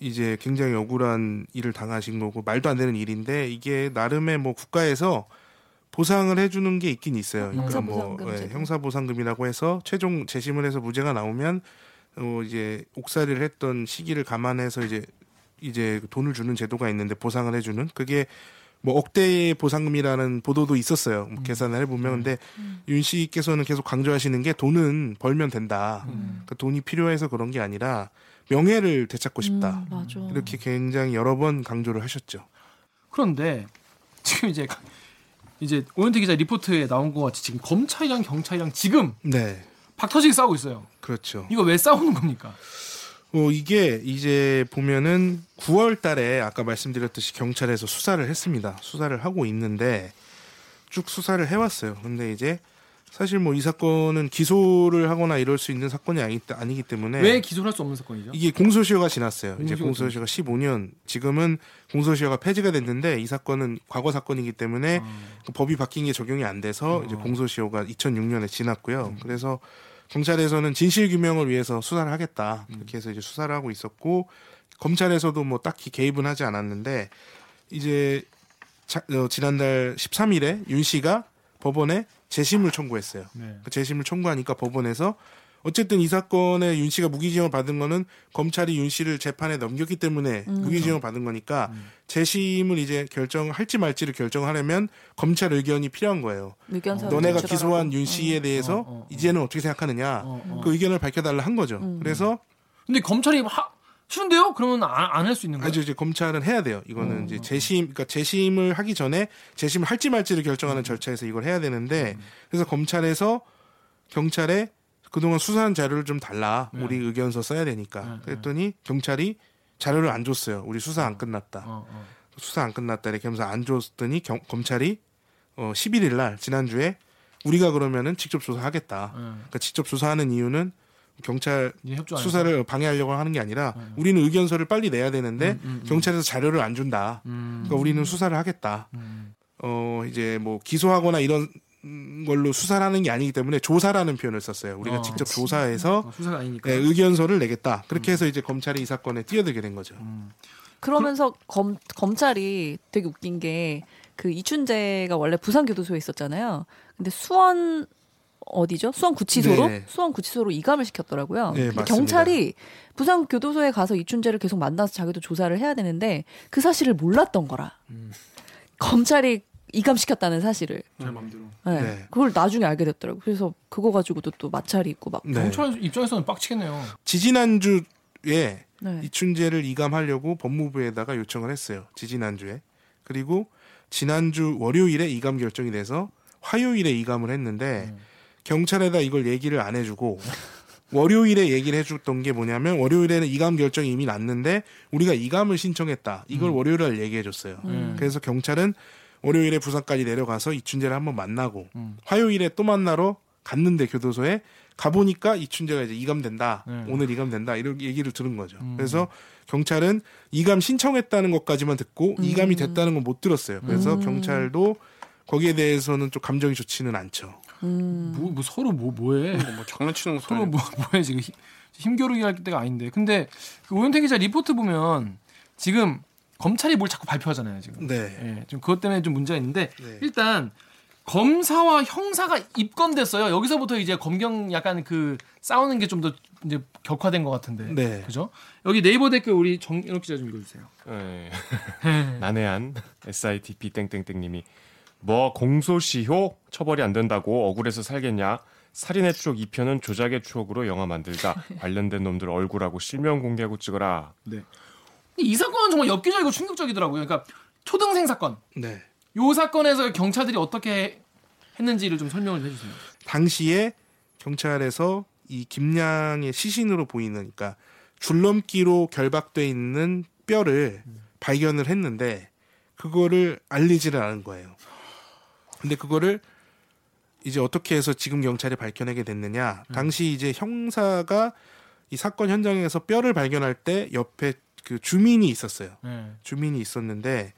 이제 굉장히 억울한 일을 당하신 거고 말도 안 되는 일인데 이게 나름의 뭐 국가에서 보상을 해주는 게 있긴 있어요. 그러니까 뭐 네, 형사보상금이라고 해서 최종 재심을 해서 무죄가 나오면 어 이제 옥살이를 했던 시기를 감안해서 이제 이제 돈을 주는 제도가 있는데 보상을 해주는 그게 뭐 억대의 보상금이라는 보도도 있었어요. 뭐 음. 계산을 해보면 음. 근데 음. 윤 씨께서는 계속 강조하시는 게 돈은 벌면 된다. 음. 그러니까 돈이 필요해서 그런 게 아니라 명예를 되찾고 싶다. 음, 이렇게 굉장히 여러 번 강조를 하셨죠. 그런데 지금 이제 이제 오현태 기자 리포트에 나온 것 같이 지금 검찰이랑 경찰이랑 지금 네. 박터지게 싸우고 있어요. 그렇죠. 이거 왜 싸우는 겁니까? 어, 이게 이제 보면은 9월 달에 아까 말씀드렸듯이 경찰에서 수사를 했습니다. 수사를 하고 있는데 쭉 수사를 해왔어요. 근데 이제 사실 뭐 이 사건은 기소를 하거나 이럴 수 있는 사건이 아니, 아니기 때문에 왜 기소를 할 수 없는 사건이죠? 이게 공소시효가 지났어요. 이제 공소시효가 15년 지금은 공소시효가 폐지가 됐는데 이 사건은 과거 사건이기 때문에 어. 그 법이 바뀐 게 적용이 안 돼서 어. 이제 공소시효가 2006년에 지났고요. 음. 그래서 경찰에서는 진실 규명을 위해서 수사를 하겠다 음. 이렇게 해서 이제 수사를 하고 있었고 검찰에서도 뭐 딱히 개입은 하지 않았는데 이제 자, 어, 지난달 13일에 윤 씨가 법원에 재심을 청구했어요. 네. 그 재심을 청구하니까 법원에서 어쨌든 이 사건에 윤 씨가 무기징역을 받은 거는 검찰이 윤 씨를 재판에 넘겼기 때문에 음. 무기징역을 받은 거니까 음. 재심을 이제 결정할지 말지를 결정하려면 검찰 의견이 필요한 거예요. 너네가 기소한 윤 씨에 음. 대해서 어, 어, 어. 이제는 어떻게 생각하느냐 어, 어. 그 의견을 밝혀달라 한 거죠. 음. 그래서 근데 검찰이 하, 싫은데요? 그러면 안 할 수 있는 거예요? 아니죠. 이제 검찰은 해야 돼요. 이거는 어. 이제 재심, 그러니까 재심을 하기 전에 재심을 할지 말지를 결정하는 음. 절차에서 이걸 해야 되는데 음. 그래서 검찰에서 경찰에 그동안 수사한 자료를 좀 달라. 네. 우리 의견서 써야 되니까. 네, 네. 그랬더니 경찰이 자료를 안 줬어요. 우리 수사 안 끝났다. 어, 어. 수사 안 끝났다. 이렇게 하면서 안 줬더니 경, 검찰이 어 11일 날 지난주에 우리가 그러면은 직접 조사하겠다. 네. 그러니까 직접 조사하는 이유는 경찰 수사를 방해하려고 하는 게 아니라 네. 우리는 의견서를 빨리 내야 되는데 음, 음, 음. 경찰에서 자료를 안 준다. 음. 그러니까 우리는 수사를 하겠다. 음. 어 이제 뭐 기소하거나 이런 걸로 수사를 하는 게 아니기 때문에 조사라는 표현을 썼어요. 우리가 어, 직접 그치. 조사해서 어, 수사가 아니니까. 네, 의견서를 내겠다. 그렇게 음. 해서 이제 검찰이 이 사건에 뛰어들게 된 거죠. 그러면서 검 검찰이 되게 웃긴 게 그 이춘재가 원래 부산교도소에 있었잖아요. 근데 수원 어디죠? 수원 구치소로 네. 수원 구치소로 이감을 시켰더라고요. 네, 경찰이 부산 교도소에 가서 이춘재를 계속 만나서 자기도 조사를 해야 되는데 그 사실을 몰랐던 거라. 음. 검찰이 이감시켰다는 사실을. 제 맘대로. 네. 네. 그걸 나중에 알게 됐더라고. 그래서 그거 가지고도 또 마찰이 있고 막. 네. 경찰 입장에서는 빡치겠네요. 지지난주에 네. 이춘재를 이감하려고 법무부에다가 요청을 했어요. 지지난주에. 그리고 지난주 월요일에 이감 결정이 돼서 화요일에 이감을 했는데 음. 경찰에다 이걸 얘기를 안 해주고 월요일에 얘기를 해줬던 게 뭐냐면 월요일에는 이감 결정이 이미 났는데 우리가 이감을 신청했다. 이걸 음. 월요일에 얘기해줬어요. 음. 그래서 경찰은 월요일에 부산까지 내려가서 이춘재를 한번 만나고 음. 화요일에 또 만나러 갔는데 교도소에 가보니까 이춘재가 이제 이감된다. 네. 오늘 이감된다. 이런 얘기를 들은 거죠. 음. 그래서 경찰은 이감 신청했다는 것까지만 듣고 음. 이감이 됐다는 건 못 들었어요. 그래서 음. 경찰도 거기에 대해서는 좀 감정이 좋지는 않죠. 음. 뭐, 뭐, 서로 뭐 뭐해? 뭐 장난치는 거 서로 뭐 뭐해 지금 힘, 겨루기 할 때가 아닌데. 근데 그 오현태 기자 리포트 보면 지금 검찰이 뭘 자꾸 발표하잖아요 지금. 네. 예, 좀 그것 때문에 좀 문제가 있는데 네. 일단 검사와 형사가 입건됐어요. 여기서부터 이제 검경 약간 그 싸우는 게 좀 더 이제 격화된 것 같은데. 네. 그죠? 여기 네이버 댓글 우리 정연욱 기자 좀 읽어주세요. 네. 난해한 SITP 땡땡땡님이 뭐 공소시효 처벌이 안 된다고 억울해서 살겠냐? 살인의 추억 2편은 조작의 추억으로 영화 만들자. 관련된 놈들 얼굴하고 실명 공개하고 찍어라. 네. 이 사건은 정말 엽기적이고 충격적이더라고요. 그러니까 초등생 사건. 네. 요 사건에서 경찰들이 어떻게 했는지를 좀 설명을 해주세요. 당시에 경찰에서 이 김양의 시신으로 보이는 그러니까 줄넘기로 결박돼 있는 뼈를 음. 발견을 했는데 그거를 알리지를 않은 거예요. 근데 그거를 이제 어떻게 해서 지금 경찰이 밝혀내게 됐느냐. 음. 당시 이제 형사가 이 사건 현장에서 뼈를 발견할 때 옆에 그 주민이 있었어요. 네. 주민이 있었는데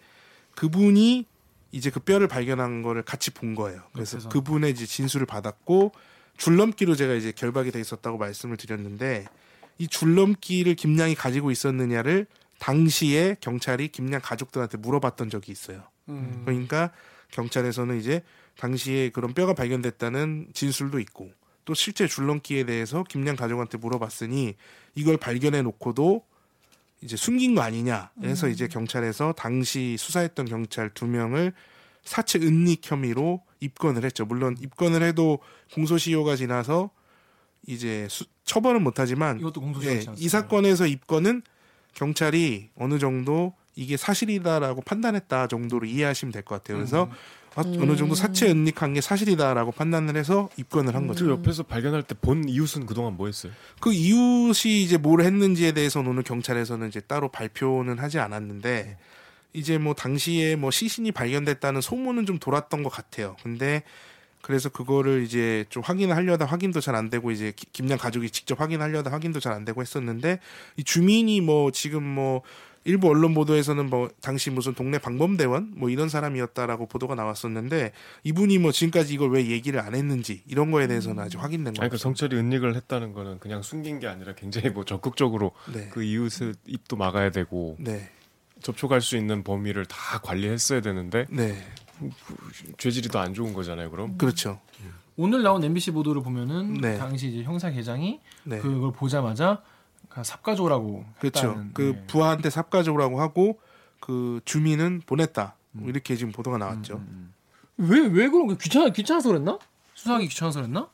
그분이 이제 그 뼈를 발견한 거를 같이 본 거예요. 그래서 옆에서. 그분의 이제 진술을 받았고 줄넘기로 제가 이제 결박이 돼 있었다고 말씀을 드렸는데 이 줄넘기를 김양이 가지고 있었느냐를 당시에 경찰이 김양 가족들한테 물어봤던 적이 있어요. 음. 그러니까 경찰에서는 이제 당시에 그런 뼈가 발견됐다는 진술도 있고 또 실제 줄넘기에 대해서 김양 가족한테 물어봤으니 이걸 발견해 놓고도 이제 숨긴 거 아니냐 해서 음. 이제 경찰에서 당시 수사했던 경찰 두 명을 사체 은닉 혐의로 입건을 했죠. 물론 입건을 해도 공소시효가 지나서 이제 수, 처벌은 못하지만 이것도 공소시효 예, 이 사건에서 입건은 경찰이 어느 정도 이게 사실이다라고 판단했다 정도로 이해하시면 될 것 같아요. 그래서 음. 어느 정도 사체 은닉한 게 사실이다라고 판단을 해서 입건을 한 거죠. 그 옆에서 발견할 때 본 이웃은 그동안 뭐 했어요? 그 이웃이 이제 뭘 했는지에 대해서는 오늘 경찰에서는 이제 따로 발표는 하지 않았는데 이제 뭐 당시에 뭐 시신이 발견됐다는 소문은 좀 돌았던 것 같아요. 근데 그래서 그거를 이제 좀 확인하려다 확인도 잘 안 되고 이제 김양 가족이 직접 확인하려다 확인도 잘 안 되고 했었는데 이 주민이 뭐 지금 뭐 일부 언론 보도에서는 뭐 당시 무슨 동네 방범대원 뭐 이런 사람이었다라고 보도가 나왔었는데 이분이 뭐 지금까지 이걸 왜 얘기를 안 했는지 이런 거에 대해서는 아직 확인된 거 아니, 그 성철이 은닉을 했다는 거는 그냥 숨긴 게 아니라 굉장히 뭐 적극적으로 네. 그 이웃의 입도 막아야 되고 네. 접촉할 수 있는 범위를 다 관리했어야 되는데 네. 죄질이 더 안 좋은 거잖아요, 그럼. 그렇죠. 오늘 나온 MBC 보도를 보면은 네. 당시 이제 형사 계장이 네. 그걸 보자마자 삽가조라고 그렇죠. 했다는, 그 네. 부하한테 삽가조라고 하고 그 주민은 보냈다. 뭐 음. 이렇게 지금 보도가 나왔죠. 왜왜 음, 음, 왜 그런 거 귀찮아 귀찮아서 그랬나? 수사하기 귀찮아서 그랬나?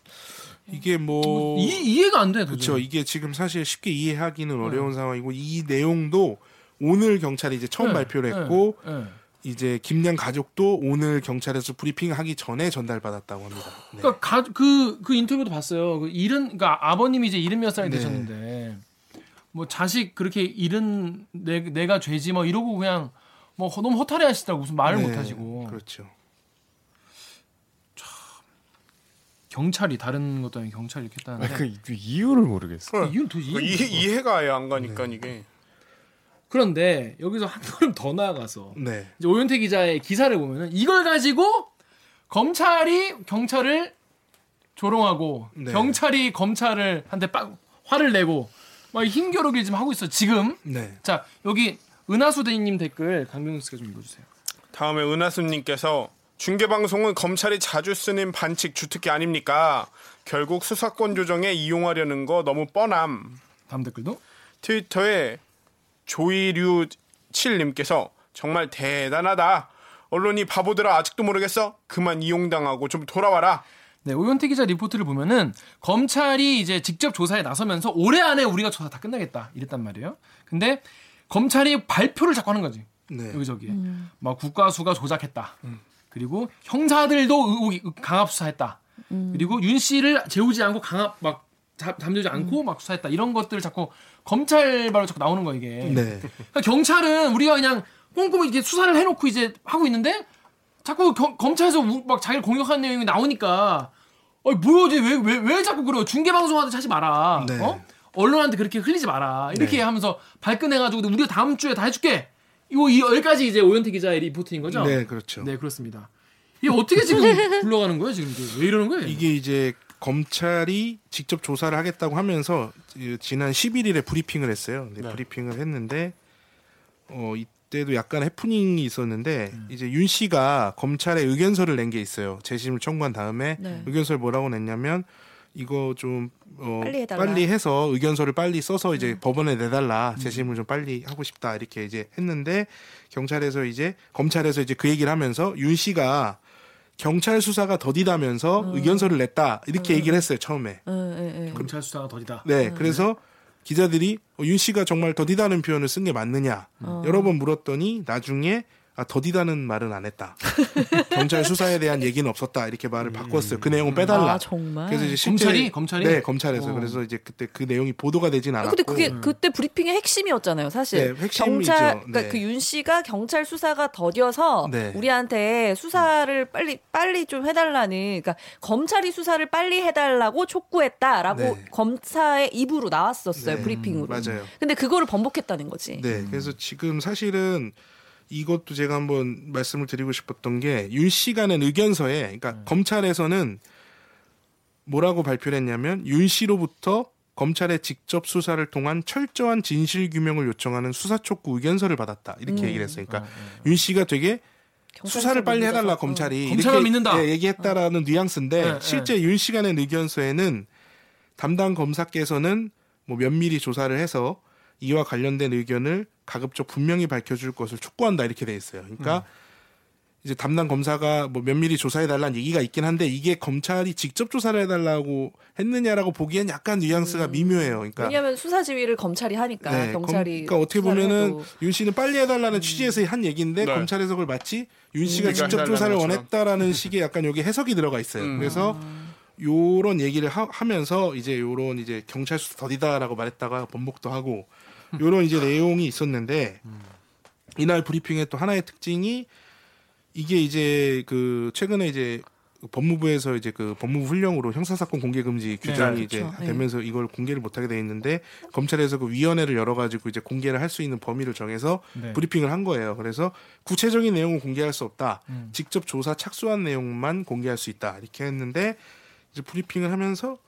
이게 뭐, 뭐 이, 해가 안 돼. 그렇죠. 이게 지금 사실 쉽게 이해하기는 네. 어려운 상황이고 이 내용도 오늘 경찰이 이제 처음 네. 발표를 했고 네. 이제 김양 가족도 오늘 경찰에서 브리핑하기 전에 전달받았다고 합니다. 네. 그러니까 그그 그 인터뷰도 봤어요. 그 일은 그러니까 아버님이 이제 일흔 몇 살이 네. 되셨는데 뭐 자식 그렇게 일은 내, 내가 죄지 뭐 이러고 그냥 뭐 너무 허탈해 하시더라고 무슨 말을 네, 못 하시고 그렇죠. 참 경찰이 다른 것도 아니고 경찰이 이렇게 했다는데 그, 그 이유를 모르겠어. 그 이유는 도저히 그 이해, 이해가 아예 안 가니까 네. 이게 그런데 여기서 한 걸음 더 나아가서 네. 이제 오윤태 기자의 기사를 보면은 이걸 가지고 검찰이 경찰을 조롱하고 네. 경찰이 검찰을 한테 빡 화를 내고 막 힘겨루기를 지금 하고 있어 지금. 네. 자 여기 은하수 대리님 댓글 강병수 씨가 좀 읽어주세요. 다음에 은하수님께서 중계방송은 검찰이 자주 쓰는 반칙 주특기 아닙니까? 결국 수사권 조정에 이용하려는 거 너무 뻔함. 다음 댓글도 트위터에 조이류 7님께서 정말 대단하다. 언론이 바보들아 아직도 모르겠어? 그만 이용당하고 좀 돌아와라. 네, 오현태 기자 리포트를 보면은 검찰이 이제 직접 조사에 나서면서 올해 안에 우리가 조사 다 끝나겠다 이랬단 말이에요. 근데 검찰이 발표를 자꾸 하는 거지. 네. 여기저기. 음. 막 국가수가 조작했다. 음. 그리고 형사들도 의혹이 강압 수사했다. 음. 그리고 윤 씨를 재우지 않고 강압 막 잠들지 않고 음. 막 수사했다. 이런 것들을 자꾸 검찰 바로 자꾸 나오는 거 이게. 네. 그러니까 경찰은 우리가 그냥 꼼꼼히 이렇게 수사를 해놓고 이제 하고 있는데 자꾸 겨, 검찰에서 막 자기를 공격하는 내용이 나오니까. 어 뭐지 왜왜 왜 자꾸 그래요? 중계 방송하듯이 하지 마라. 네. 어? 언론한테 그렇게 흘리지 마라. 이렇게 네. 하면서 발끈해가지고 우리가 다음 주에 다 해줄게. 이거 이 여기까지 이제 오현태 기자의 리포트인 거죠? 네 그렇죠. 네 그렇습니다. 이게 어떻게 지금 굴러가는 거예요 지금 왜 이러는 거예요 이게 이제 검찰이 직접 조사를 하겠다고 하면서 지난 11일에 브리핑을 했어요. 네, 네. 브리핑을 했는데 어 때도 약간 해프닝이 있었는데 음. 이제 윤 씨가 검찰에 의견서를 낸 게 있어요. 재심을 청구한 다음에 네. 의견서를 뭐라고 냈냐면 이거 좀 어, 빨리, 빨리, 해서 의견서를 빨리 써서 이제 음. 법원에 내달라 음. 재심을 좀 빨리 하고 싶다 이렇게 이제 했는데 경찰에서 이제 검찰에서 이제 그 얘기를 하면서 윤 씨가 경찰 수사가 더디다면서 음. 의견서를 냈다 이렇게 음. 얘기를 했어요 처음에 음, 경찰 수사가 더디다. 네, 그래서 기자들이 어, 윤 씨가 정말 더디다는 표현을 쓴 게 맞느냐 어. 여러 번 물었더니 나중에 아, 더디다는 말은 안 했다. 경찰 수사에 대한 얘기는 없었다. 이렇게 말을 음. 바꿨어요. 그 내용을 빼달라. 아, 정말. 그래서 이제 실제, 검찰이 검찰이 네 검찰에서 어. 그래서 이제 그때 그 내용이 보도가 되진 않았고. 근데 그게 음. 그때 브리핑의 핵심이었잖아요, 사실. 네, 핵심이죠. 경찰 그러니까 네. 그윤 씨가 경찰 수사가 더뎌서 네. 우리한테 수사를 빨리 빨리 좀 해달라는. 그러니까 검찰이 수사를 빨리 해달라고 촉구했다라고 네. 검사의 입으로 나왔었어요, 네. 브리핑으로. 맞아요. 근데 그거를 번복했다는 거지. 네, 그래서 지금 사실은. 이것도 제가 한번 말씀을 드리고 싶었던 게 윤 씨가 낸 의견서에 그러니까 음. 검찰에서는 뭐라고 발표를 했냐면 윤 씨로부터 검찰의 직접 수사를 통한 철저한 진실 규명을 요청하는 수사 촉구 의견서를 받았다 이렇게 음. 얘기를 했어요. 그러니까 어, 어. 윤 씨가 되게 수사를 빨리 해달라 검찰이 이렇게 믿는다. 예, 얘기했다라는 어. 뉘앙스인데 네, 실제 네. 윤 씨가 낸 의견서에는 담당 검사께서는 뭐 면밀히 조사를 해서 이와 관련된 의견을 가급적 분명히 밝혀줄 것을 촉구한다 이렇게 돼 있어요. 그러니까 음. 이제 담당 검사가 뭐 면밀히 조사해 달라는 얘기가 있긴 한데 이게 검찰이 직접 조사를 해달라고 했느냐라고 보기엔 약간 뉘앙스가 음. 미묘해요. 그러니까 왜냐하면 수사 지휘를 검찰이 하니까 네, 경찰이 검, 그러니까 어떻게 보면은 해도. 윤 씨는 빨리 해달라는 음. 취지에서 한 얘기인데 네. 검찰에서 그걸 마치 윤 씨가 음. 직접 조사를 원했다라는 식의 약간 여기 해석이 들어가 있어요. 음. 그래서 요런 얘기를 하, 면서 이제 요런 이제 경찰 수사 더디다라고 말했다가 번복도 하고 요런 이제 내용이 있었는데 이날 브리핑의 또 하나의 특징이 이게 이제 그 최근에 이제 법무부에서 이제 그 법무부 훈령으로 형사사건 공개 금지 규정이 네, 이제 그렇죠. 되면서 네. 이걸 공개를 못하게 돼 있는데 검찰에서 그 위원회를 열어가지고 이제 공개를 할 수 있는 범위를 정해서 네. 브리핑을 한 거예요. 그래서 구체적인 내용은 공개할 수 없다. 음. 직접 조사 착수한 내용만 공개할 수 있다. 이렇게 했는데 이제 브리핑을 하면서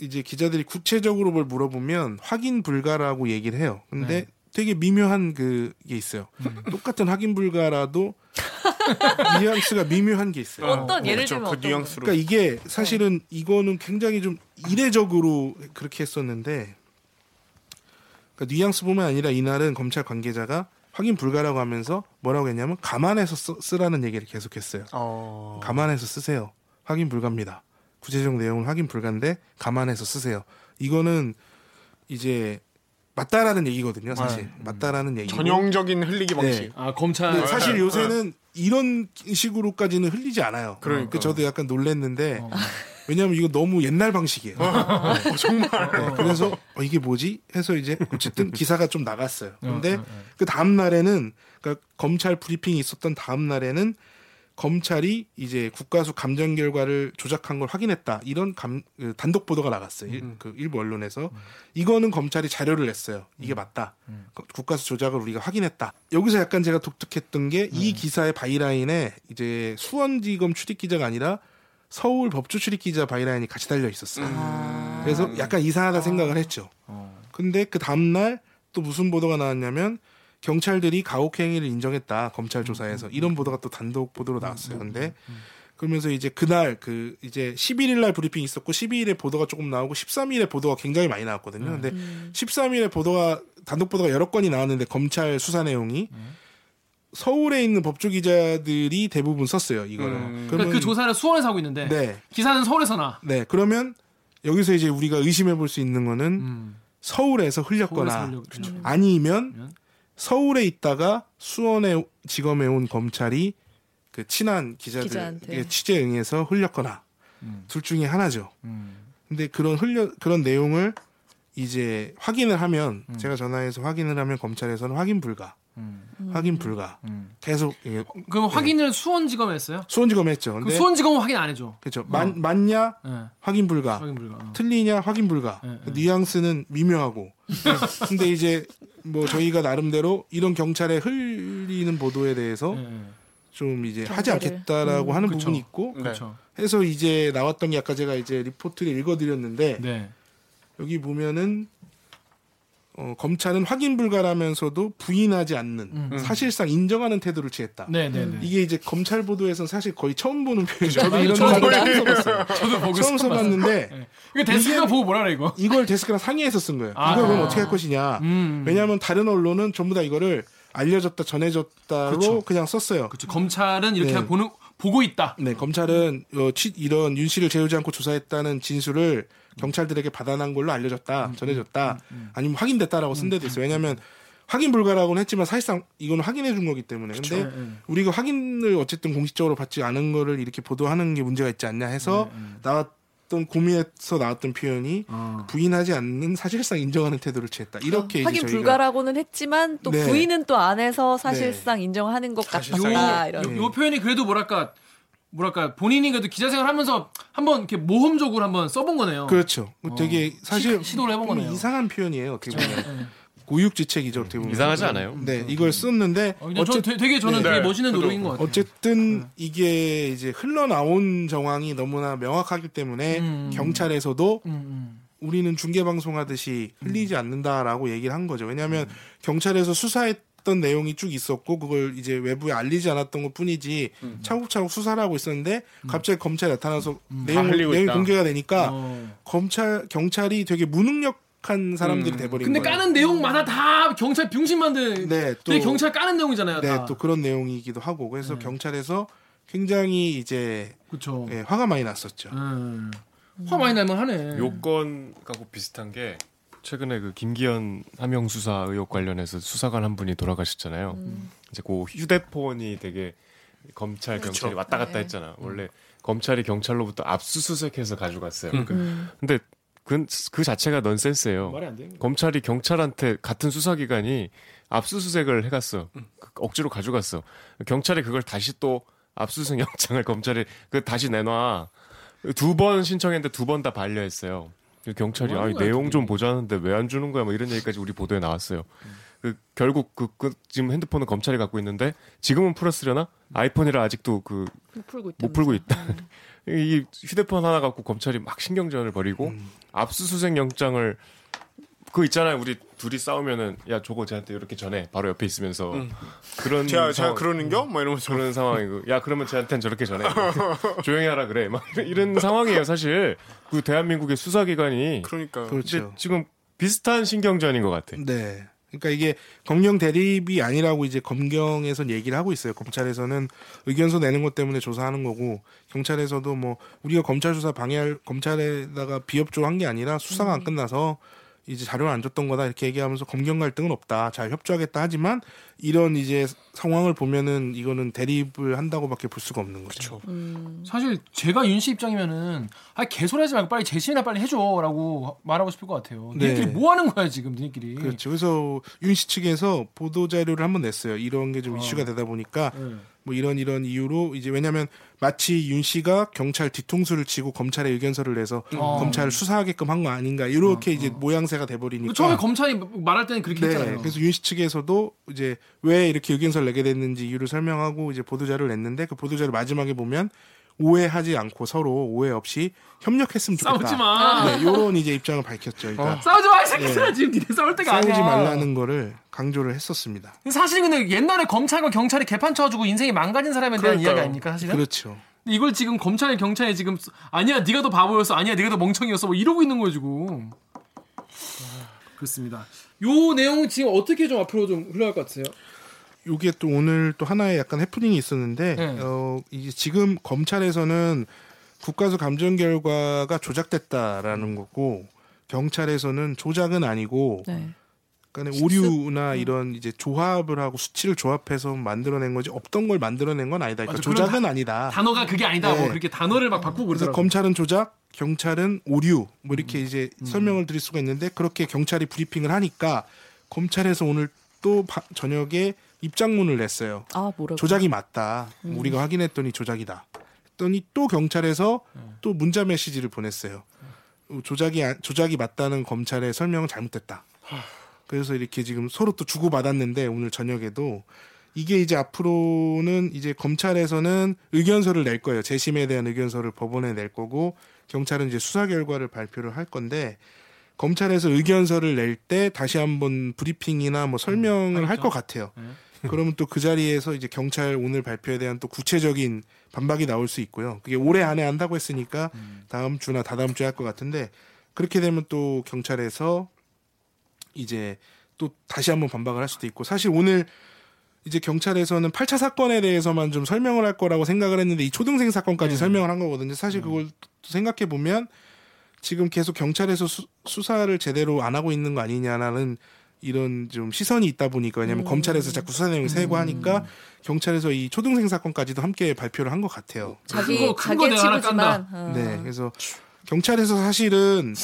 이제 기자들이 구체적으로 뭘 물어보면 확인 불가라고 얘기를 해요. 근데 네. 되게 미묘한 그게 있어요. 음. 똑같은 확인 불가라도 뉘앙스가 미묘한 게 있어요. 어떤 어, 예를 그렇죠. 들면 그 뉘앙스로. 그러니까 이게 사실은 이거는 굉장히 좀 이례적으로 그렇게 했었는데 그러니까 뉘앙스 보면 아니라 이날은 검찰 관계자가 확인 불가라고 하면서 뭐라고 했냐면 감안해서 쓰, 쓰라는 얘기를 계속했어요. 어... 감안해서 쓰세요. 확인 불가입니다. 구체적 내용은 확인 불가인데 감안해서 쓰세요. 이거는 이제 맞다라는 얘기거든요, 사실. 아, 음. 맞다라는 얘기. 전형적인 흘리기 방식. 네. 아 검찰. 사실 요새는 이런 식으로까지는 흘리지 않아요. 그러니까 저도 약간 놀랬는데 어. 왜냐하면 이거 너무 옛날 방식이에요. 어, 네. 정말. 네. 그래서 어, 이게 뭐지? 해서 이제 어쨌든 기사가 좀 나갔어요. 어, 근데 어, 그 다음 날에는 그러니까 검찰 브리핑이 있었던 다음 날에는 검찰이 이제 국과수 감정 결과를 조작한 걸 확인했다 이런 감, 그 단독 보도가 나갔어요. 음. 그 일부 언론에서 음. 이거는 검찰이 자료를 냈어요. 이게 음. 맞다. 음. 국과수 조작을 우리가 확인했다. 여기서 약간 제가 독특했던 게 이 음. 기사의 byline에 이제 수원지검 출입 기자가 아니라 서울 법조 출입 기자 byline이 같이 달려 있었어요. 아. 그래서 약간 이상하다 생각을 했죠. 어. 근데 그 다음 날 또 무슨 보도가 나왔냐면 경찰들이 가혹행위를 인정했다 검찰 조사에서 이런 보도가 또 단독 보도로 나왔어요. 근데 그러면서 이제 그날 그 이제 11일 날 브리핑이 있었고 12일에 보도가 조금 나오고 13일에 보도가 굉장히 많이 나왔거든요. 근데 음. 13일에 보도가 단독 보도가 여러 건이 나왔는데 검찰 수사 내용이 서울에 있는 법조 기자들이 대부분 썼어요 이거를. 음. 그러면 그 조사를 수원에서 하고 있는데 네. 기사는 서울에서 나. 네. 그러면 여기서 이제 우리가 의심해 볼 수 있는 거는 음. 서울에서 흘렸거나 서울에서 흘렸, 그렇죠. 아니면 서울에 있다가 수원에 지검에 온 검찰이 그 친한 기자들 취재 응해서 흘렸거나 음. 둘 중에 하나죠. 음. 근데 그런 흘려 그런 내용을 이제 확인을 하면 음. 제가 전화해서 확인을 하면 검찰에서는 확인 불가. 음. 확인 불가. 음. 계속 예, 그럼 네. 확인을 수원지검 했어요? 수원지검 했죠. 근데 수원지검은 확인 안 해줘. 그렇죠. 어. 맞, 맞냐? 네. 확인 불가. 확인 불가. 어. 틀리냐? 확인 불가. 네, 네. 뉘앙스는 미묘하고. 근데 이제 뭐 저희가 나름대로 이런 경찰에 흘리는 보도에 대해서 네. 좀 이제 하지 않겠다라고 음, 하는 그쵸. 부분이 있고 그쵸. 해서 이제 나왔던 게 아까 제가 이제 리포트를 읽어드렸는데 네. 여기 보면은 어, 검찰은 확인 불가라면서도 부인하지 않는 음. 사실상 인정하는 태도를 취했다. 네네네. 네, 네. 이게 이제 검찰 보도에서는 사실 거의 처음 보는 표현이죠. 저도 이런 처음 써봤어요. 저도 보고 처음 써봤는데 네. 이거 데스크가 보고 뭐라 그래 이거? 이걸 데스크랑 상의해서 쓴 거예요. 아, 이걸 그럼 어떻게 할 것이냐. 음. 왜냐하면 다른 언론은 전부 다 이거를 알려졌다 전해졌다로 그쵸. 그냥 썼어요. 그렇죠. 검찰은 이렇게 네. 보는 보고 있다. 네, 검찰은 어, 치, 이런 윤 씨를 재우지 않고 조사했다는 진술을 경찰들에게 받아난 걸로 알려졌다, 음, 전해졌다, 음, 음. 아니면 확인됐다라고 쓴 데도 있어요. 왜냐하면 확인 불가라고는 했지만 사실상 이거는 확인해 준 거기 때문에. 그쵸. 근데 네, 네. 우리가 확인을 어쨌든 공식적으로 받지 않은 거를 이렇게 보도하는 게 문제가 있지 않냐 해서 네, 네. 나왔던 고민에서 나왔던 표현이 어. 부인하지 않는 사실상 인정하는 태도를 취했다. 이렇게 어, 확인 불가라고는 했지만 또 네. 부인은 또안 해서 사실상 인정하는 것 같다. 이런. 요, 요 표현이 그래도 뭐랄까 뭐랄까 본인이 그래도 기자 생활하면서 한번 이렇게 모험적으로 한번 써본 거네요. 그렇죠. 어. 되게 사실 시, 도를 해본 거네요. 이상한 표현이에요. 어떻게 보면. 네. 고육지책이죠 어떻게 보면. 이상하지 않아요? 네, 이걸 썼는데 어, 어쨌든 되게 저는 네. 되게 멋있는 노력인 것 같아요. 어쨌든 네. 이게 이제 흘러나온 정황이 너무나 명확하기 때문에 음. 경찰에서도 음. 음. 우리는 중계 방송하듯이 흘리지 않는다라고 얘기를 한 거죠. 왜냐하면 음. 경찰에서 수사했 했던 내용이 쭉 있었고 그걸 이제 외부에 알리지 않았던 것 뿐이지 음. 차곡차곡 수사를 하고 있었는데 음. 갑자기 검찰이 나타나서 음. 내용, 내용이 공개가 되니까 어. 검찰 경찰이 되게 무능력 한 사람들이 음. 돼버린 근데 거예요. 까는 내용마다 다 경찰 병신 만든 네, 또 경찰 까는 내용이잖아요. 네, 다. 또 그런 내용이기도 하고 그래서 네. 경찰에서 굉장히 이제 그쵸. 예, 화가 많이 났었죠. 음. 화 많이 날만 하네. 요건하고 비슷한 게 최근에 그 김기현 함영 수사 의혹 관련해서 수사관 한 분이 돌아가셨잖아요. 음. 이제 그 휴대폰이 되게 검찰 그렇죠. 경찰이 왔다 갔다 네. 했잖아. 원래 검찰이 경찰로부터 압수수색해서 가져갔어요. 음. 근데 그, 그 자체가 넌센스예요. 말이 안 되는 검찰이 경찰한테 같은 수사기관이 압수수색을 해갔어. 음. 그 억지로 가져갔어. 경찰이 그걸 다시 또 압수수색 영장을 검찰이 그 다시 내놔 두 번 신청했는데 두 번 다 반려했어요. 경찰이 아 내용 좀 보자는데 왜 안 주는 거야? 뭐 이런 얘기까지 우리 보도에 나왔어요. 음. 그 결국 그, 그 지금 핸드폰은 검찰이 갖고 있는데 지금은 풀었으려나? 아이폰이라 아직도 그 못 풀고 있다. 못 풀고 있다. 음. 이 휴대폰 하나 갖고 검찰이 막 신경전을 벌이고 음. 압수수색 영장을 그 있잖아요. 우리 둘이 싸우면은 야 저거 쟤한테 이렇게 전해 바로 옆에 있으면서 음. 그런 제가 제가 그러는겨? 뭐 이러면서 그런 상황이고 야 그러면 쟤한테는 저렇게 전해 조용히 하라 그래 막 이런 상황이에요 사실 그 대한민국의 수사기관이 그러니까 그렇죠. 지금 비슷한 신경전인 것 같아. 네. 그러니까 이게 검경 대립이 아니라고 이제 검경에선 얘기를 하고 있어요. 검찰에서는 의견서 내는 것 때문에 조사하는 거고 경찰에서도 뭐 우리가 검찰 수사 방해할 검찰에다가 비협조 한 게 아니라 수사가 안 음. 끝나서 이제 자료를 안 줬던 거다 이렇게 얘기하면서 검경 갈등은 없다. 잘 협조하겠다 하지만 이런 이제 상황을 보면은 이거는 대립을 한다고밖에 볼 수가 없는 거죠. 음. 사실 제가 윤 씨 입장이면은 아 개소리하지 말고 빨리 재심이나 빨리 해줘라고 말하고 싶을 것 같아요. 네. 니네끼리 뭐 하는 거야 지금 니네끼리. 그렇죠. 그래서 윤 씨 측에서 보도 자료를 한번 냈어요. 이런 게좀 어. 이슈가 되다 보니까. 네. 뭐 이런 이런 이유로 이제 왜냐하면 마치 윤 씨가 경찰 뒤통수를 치고 검찰에 의견서를 내서 어. 검찰을 수사하게끔 한 거 아닌가 이렇게 어, 이제 어. 모양새가 돼버리니까 처음에 검찰이 말할 때는 그렇게 네, 했잖아요. 그래서 윤 씨 측에서도 이제 왜 이렇게 의견서를 내게 됐는지 이유를 설명하고 이제 보도자를 냈는데 그 보도자를 마지막에 보면 오해하지 않고 서로 오해 없이 협력했으면 좋겠다. 싸우지 마. 네, 요런 이제 입장을 밝혔죠. 그러니까 어. 싸우지 마, 이 새끼들아. 네. 지금 니네 싸울 때가 싸우지 아니야. 말라는 거를 강조를 했었습니다. 사실 근데 옛날에 검찰과 경찰이 개판 쳐가지고 인생이 망가진 사람에 대한 그러니까요. 이야기 아닙니까, 사실은? 그렇죠. 이걸 지금 검찰 경찰이 지금 아니야, 네가 더 바보였어, 아니야, 네가 더 멍청이었어, 뭐 이러고 있는 거예요 지금. 그렇습니다. 요 내용 지금 어떻게 좀 앞으로 좀 흘러갈 것 같으세요? 요게 또 오늘 또 하나의 약간 해프닝이 있었는데 네. 어 이제 지금 검찰에서는 국가수 감정 결과가 조작됐다라는 거고 경찰에서는 조작은 아니고 네. 그러니까 오류나 음. 이런 이제 조합을 하고 수치를 조합해서 만들어낸 거지 없던 걸 만들어낸 건 아니다. 그러니까 조작은 다, 아니다. 단어가 그게 아니다. 뭐 네. 뭐 그렇게 단어를 막 바꾸고 그래서 검찰은 조작, 경찰은 오류 뭐 이렇게 음. 이제 음. 설명을 드릴 수가 있는데 그렇게 경찰이 브리핑을 하니까 검찰에서 오늘 또 바, 저녁에 입장문을 냈어요. 아, 뭐라고? 조작이 맞다. 음. 우리가 확인했더니 조작이다. 했더니 또 경찰에서 음. 또 문자 메시지를 보냈어요. 조작이 조작이 맞다는 검찰의 설명은 잘못됐다. 그래서 이렇게 지금 서로 또 주고 받았는데 오늘 저녁에도 이게 이제 앞으로는 이제 검찰에서는 의견서를 낼 거예요. 재심에 대한 의견서를 법원에 낼 거고 경찰은 이제 수사 결과를 발표를 할 건데 검찰에서 의견서를 낼 때 다시 한번 브리핑이나 뭐 설명을 음, 할것 같아요. 네. 그러면 또 그 자리에서 이제 경찰 오늘 발표에 대한 또 구체적인 반박이 나올 수 있고요. 그게 올해 안에 한다고 했으니까 음. 다음 주나 다다음 주에 할 것 같은데 그렇게 되면 또 경찰에서 이제 또 다시 한번 반박을 할 수도 있고 사실 오늘 이제 경찰에서는 8차 사건에 대해서만 좀 설명을 할 거라고 생각을 했는데 이 초등생 사건까지 네. 설명을 한 거거든요. 사실 네. 그걸 생각해 보면 지금 계속 경찰에서 수, 사를 제대로 안 하고 있는 거 아니냐라는 이런 좀 시선이 있다 보니까 왜냐면 음. 검찰에서 자꾸 수사 내용을 세고 음. 하니까 경찰에서 이 초등생 사건까지도 함께 발표를 한 것 같아요. 자기 자기 치부지만 어. 네, 그래서 경찰에서 사실은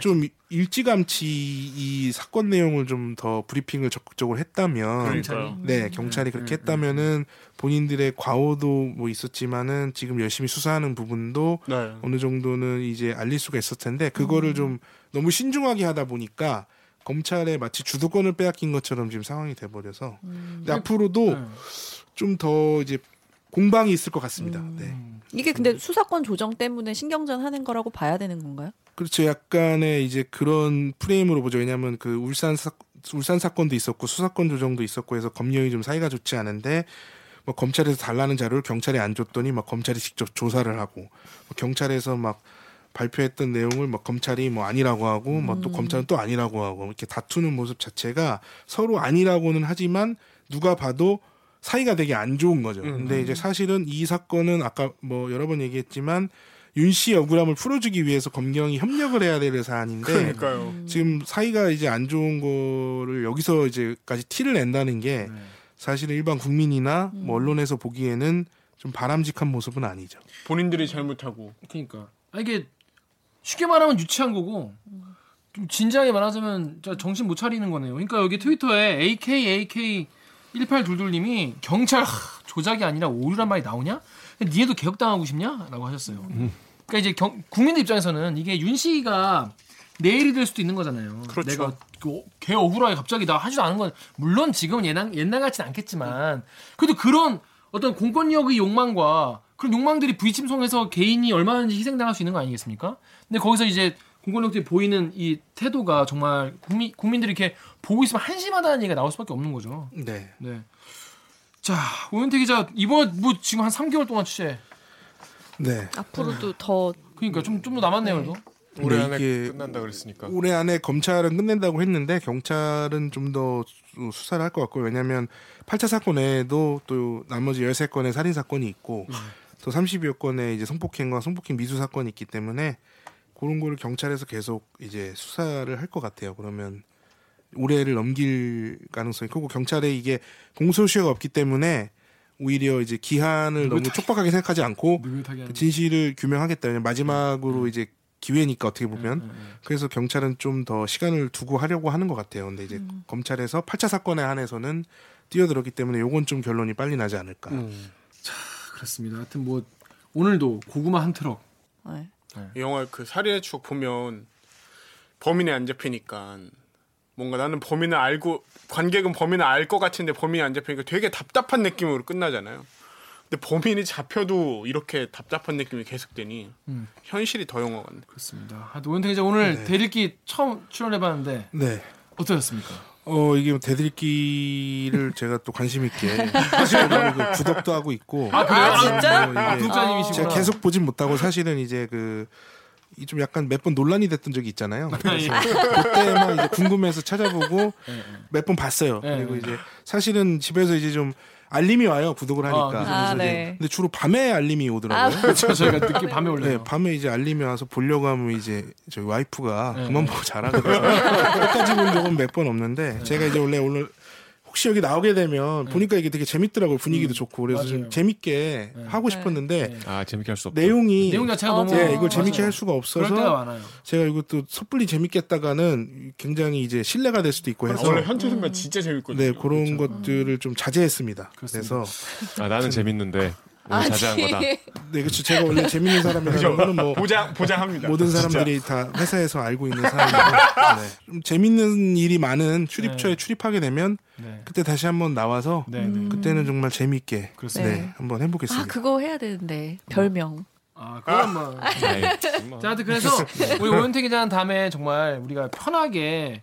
좀 일찌감치 이 사건 내용을 좀 더 브리핑을 적극적으로 했다면 그러니까요. 네 음. 경찰이 그렇게 음. 했다면은 본인들의 과오도 뭐 있었지만은 지금 열심히 수사하는 부분도 네. 어느 정도는 이제 알릴 수가 있었을 텐데 그거를 음. 좀 너무 신중하게 하다 보니까 검찰에 마치 주도권을 빼앗긴 것처럼 지금 상황이 돼버려서 음. 근데 앞으로도 네. 좀더 이제 공방이 있을 것 같습니다. 음. 네. 이게 근데 수사권 조정 때문에 신경전 하는 거라고 봐야 되는 건가요? 그렇죠. 약간의 이제 그런 프레임으로 보죠. 왜냐하면 그 울산 사, 울산 사건도 있었고 수사권 조정도 있었고 해서 검령이 좀 사이가 좋지 않은데 뭐 검찰에서 달라는 자료를 경찰에 안 줬더니 막 검찰이 직접 조사를 하고 뭐 경찰에서 막 발표했던 내용을 막 검찰이 뭐 아니라고 하고 음. 뭐또 검찰은 또 아니라고 하고 이렇게 다투는 모습 자체가 서로 아니라고는 하지만 누가 봐도 사이가 되게 안 좋은 거죠. 음. 근데 이제 사실은 이 사건은 아까 뭐 여러 번 얘기했지만 윤 씨의 억울함을 풀어주기 위해서 검경이 협력을 해야 될 사안인데 그러니까요. 지금 사이가 이제 안 좋은 거를 여기서 이제까지 티를 낸다는 게 네. 사실은 일반 국민이나 뭐 언론에서 보기에는 좀 바람직한 모습은 아니죠. 본인들이 잘못하고. 그러니까 아, 이게 쉽게 말하면 유치한 거고 좀 진지하게 말하자면 정신 못 차리는 거네요. 그러니까 여기 트위터에 AK AK 1822님이 경찰 하, 조작이 아니라 오류란 말이 나오냐? 니네도 개혁당하고 싶냐? 라고 하셨어요. 음. 그러니까 이제 경, 국민들 입장에서는 이게 윤 씨가 내일이 될 수도 있는 거잖아요. 그렇죠. 내가 그, 개 억울하게 갑자기 나 하지도 않은 건 물론 지금은 옛날, 옛날 같진 않겠지만 그래도 그런 어떤 공권력의 욕망과 그런 욕망들이 부딪힘 속에서 개인이 얼마든지 희생당할 수 있는 거 아니겠습니까? 근데 거기서 이제 공권력들이 보이는 이 태도가 정말 국민 국민들이 이렇게 보고 있으면 한심하다는 얘기가 나올 수밖에 없는 거죠. 네. 네. 자, 오현태 기자 이번 뭐 지금 한 3개월 동안 취재. 네. 앞으로도 더 그러니까 좀 좀 더 남았네요, 그래도. 올해 네, 안에 이게 끝난다 그랬으니까. 올해 안에 검찰은 끝낸다고 했는데 경찰은 좀 더 수사를 할 것 같고 왜냐하면 8차 사건에도 또 나머지 13건의 살인 사건이 있고 네. 또 30여 건의 이제 성폭행과 성폭행 미수 사건이 있기 때문에 그런 거를 경찰에서 계속 이제 수사를 할 것 같아요. 그러면 올해를 넘길 가능성이 크고 경찰에 이게 공소시효가 없기 때문에 오히려 이제 기한을 너무 촉박하게 생각하지 않고. 진실을 규명하겠다. 왜냐면 마지막으로 이제 기회니까 어떻게 보면 네, 네, 네. 그래서 경찰은 좀 더 시간을 두고 하려고 하는 것 같아요. 근데 이제 음. 검찰에서 8차 사건에 한해서는 뛰어들었기 때문에 요건 좀 결론이 빨리 나지 않을까. 음. 그렇습니다. 하여튼 뭐 오늘도 고구마 한 트럭. 네. 이 영화 그 살인의 추억 보면 범인이 안 잡히니까 뭔가 나는 범인을 알고 관객은 범인을 알 것 같은데 범인이 안 잡히니까 되게 답답한 느낌으로 끝나잖아요. 근데 범인이 잡혀도 이렇게 답답한 느낌이 계속되니 음. 현실이 더 영화 같네. 그렇습니다. 하여튼 오현태 기자 오늘 네. 대리기 처음 출연해봤는데 네. 어떠셨습니까? 어 이게 대들기를 제가 또 관심 있게 사실 그 구독도 하고 있고 아, 그래요? 아, 진짜? 어, 이게 아, 구독자님이시구나. 제가 계속 보진 못하고 사실은 이제 그. 이좀 약간 몇 번 논란이 됐던 적이 있잖아요. 그래서 그때만 이제 궁금해서 찾아보고 몇 번 봤어요. 네. 그리고 이제 사실은 집에서 이제 좀 알림이 와요. 구독을 하니까. 아, 그래서 아, 이제 네. 근데 주로 밤에 알림이 오더라고요. 그렇죠. 저희가 늦게 밤에 올려요. 네, 밤에 이제 알림이 와서 보려고 하면 이제 저희 와이프가 네, 그만 네. 보고 자라 그래서 끝까지 본 적은 몇 번 없는데 제가 이제 원래 오늘 혹시 여기 나오게 되면 보니까 이게 되게 재밌더라고요 분위기도 좋고 그래서 네. 음. 맞아요. 좀 재밌게 네. 하고 싶었는데 네. 아 재밌게 할 수 없다. 내용이 내용 자체가 어, 너무 예, 이걸 재밌게 맞아요. 할 수가 그럴 때가 없어서 많아요. 제가 이것도 섣불리 재밌게 했다가는 굉장히 이제 신뢰가 될 수도 있고 해서 원래 현재 순간 진짜 재밌거든요. 네 그런 것들을 좀 자제했습니다. 그렇습니다. 그래서 아 나는 재밌는데 오늘 자제한 거다. 네 그렇죠 제가 원래 재밌는 사람이라는 거는 뭐 보장 보장합니다. 모든 사람들이 다 회사에서 알고 있는 사람이고 네. 좀 재밌는 일이 많은 출입처에 네. 출입하게 되면 네. 그때 다시 한번 나와서 네, 네. 그때는 정말 재밌게 그렇습니다. 네, 한번 해보겠습니다. 아 그거 해야 되는데 별명. 아, 그럼 뭐. 정말. 자, 하여튼 그래서 우리 오현태 기자는 다음에 정말 우리가 편하게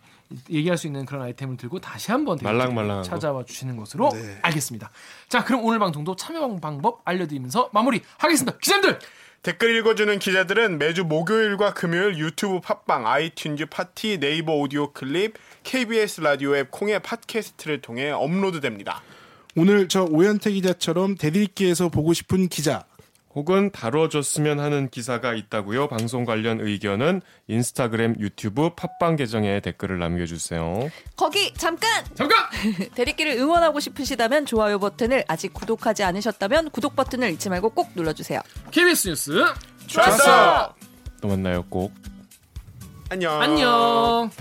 얘기할 수 있는 그런 아이템을 들고 다시 한번 거. 찾아와 주시는 것으로 네. 알겠습니다. 자, 그럼 오늘 방송도 참여 방법 알려드리면서 마무리하겠습니다. 기자님들 댓글 읽어주는 기자들은 매주 목요일과 금요일 유튜브 팟빵, 아이튠즈 팟티, 네이버 오디오 클립, KBS 라디오 앱 콩의 팟캐스트를 통해 업로드됩니다. 오늘 저 오현태 기자처럼 대들기에서 보고 싶은 기자 혹은 다뤄줬으면 하는 기사가 있다고요. 방송 관련 의견은 인스타그램, 유튜브, 팟빵 계정에 댓글을 남겨주세요. 거기 잠깐 잠깐 대리기를 응원하고 싶으시다면 좋아요 버튼을 아직 구독하지 않으셨다면 구독 버튼을 잊지 말고 꼭 눌러주세요. KBS 뉴스 좋았어! 또 만나요 꼭. 안녕. 안녕.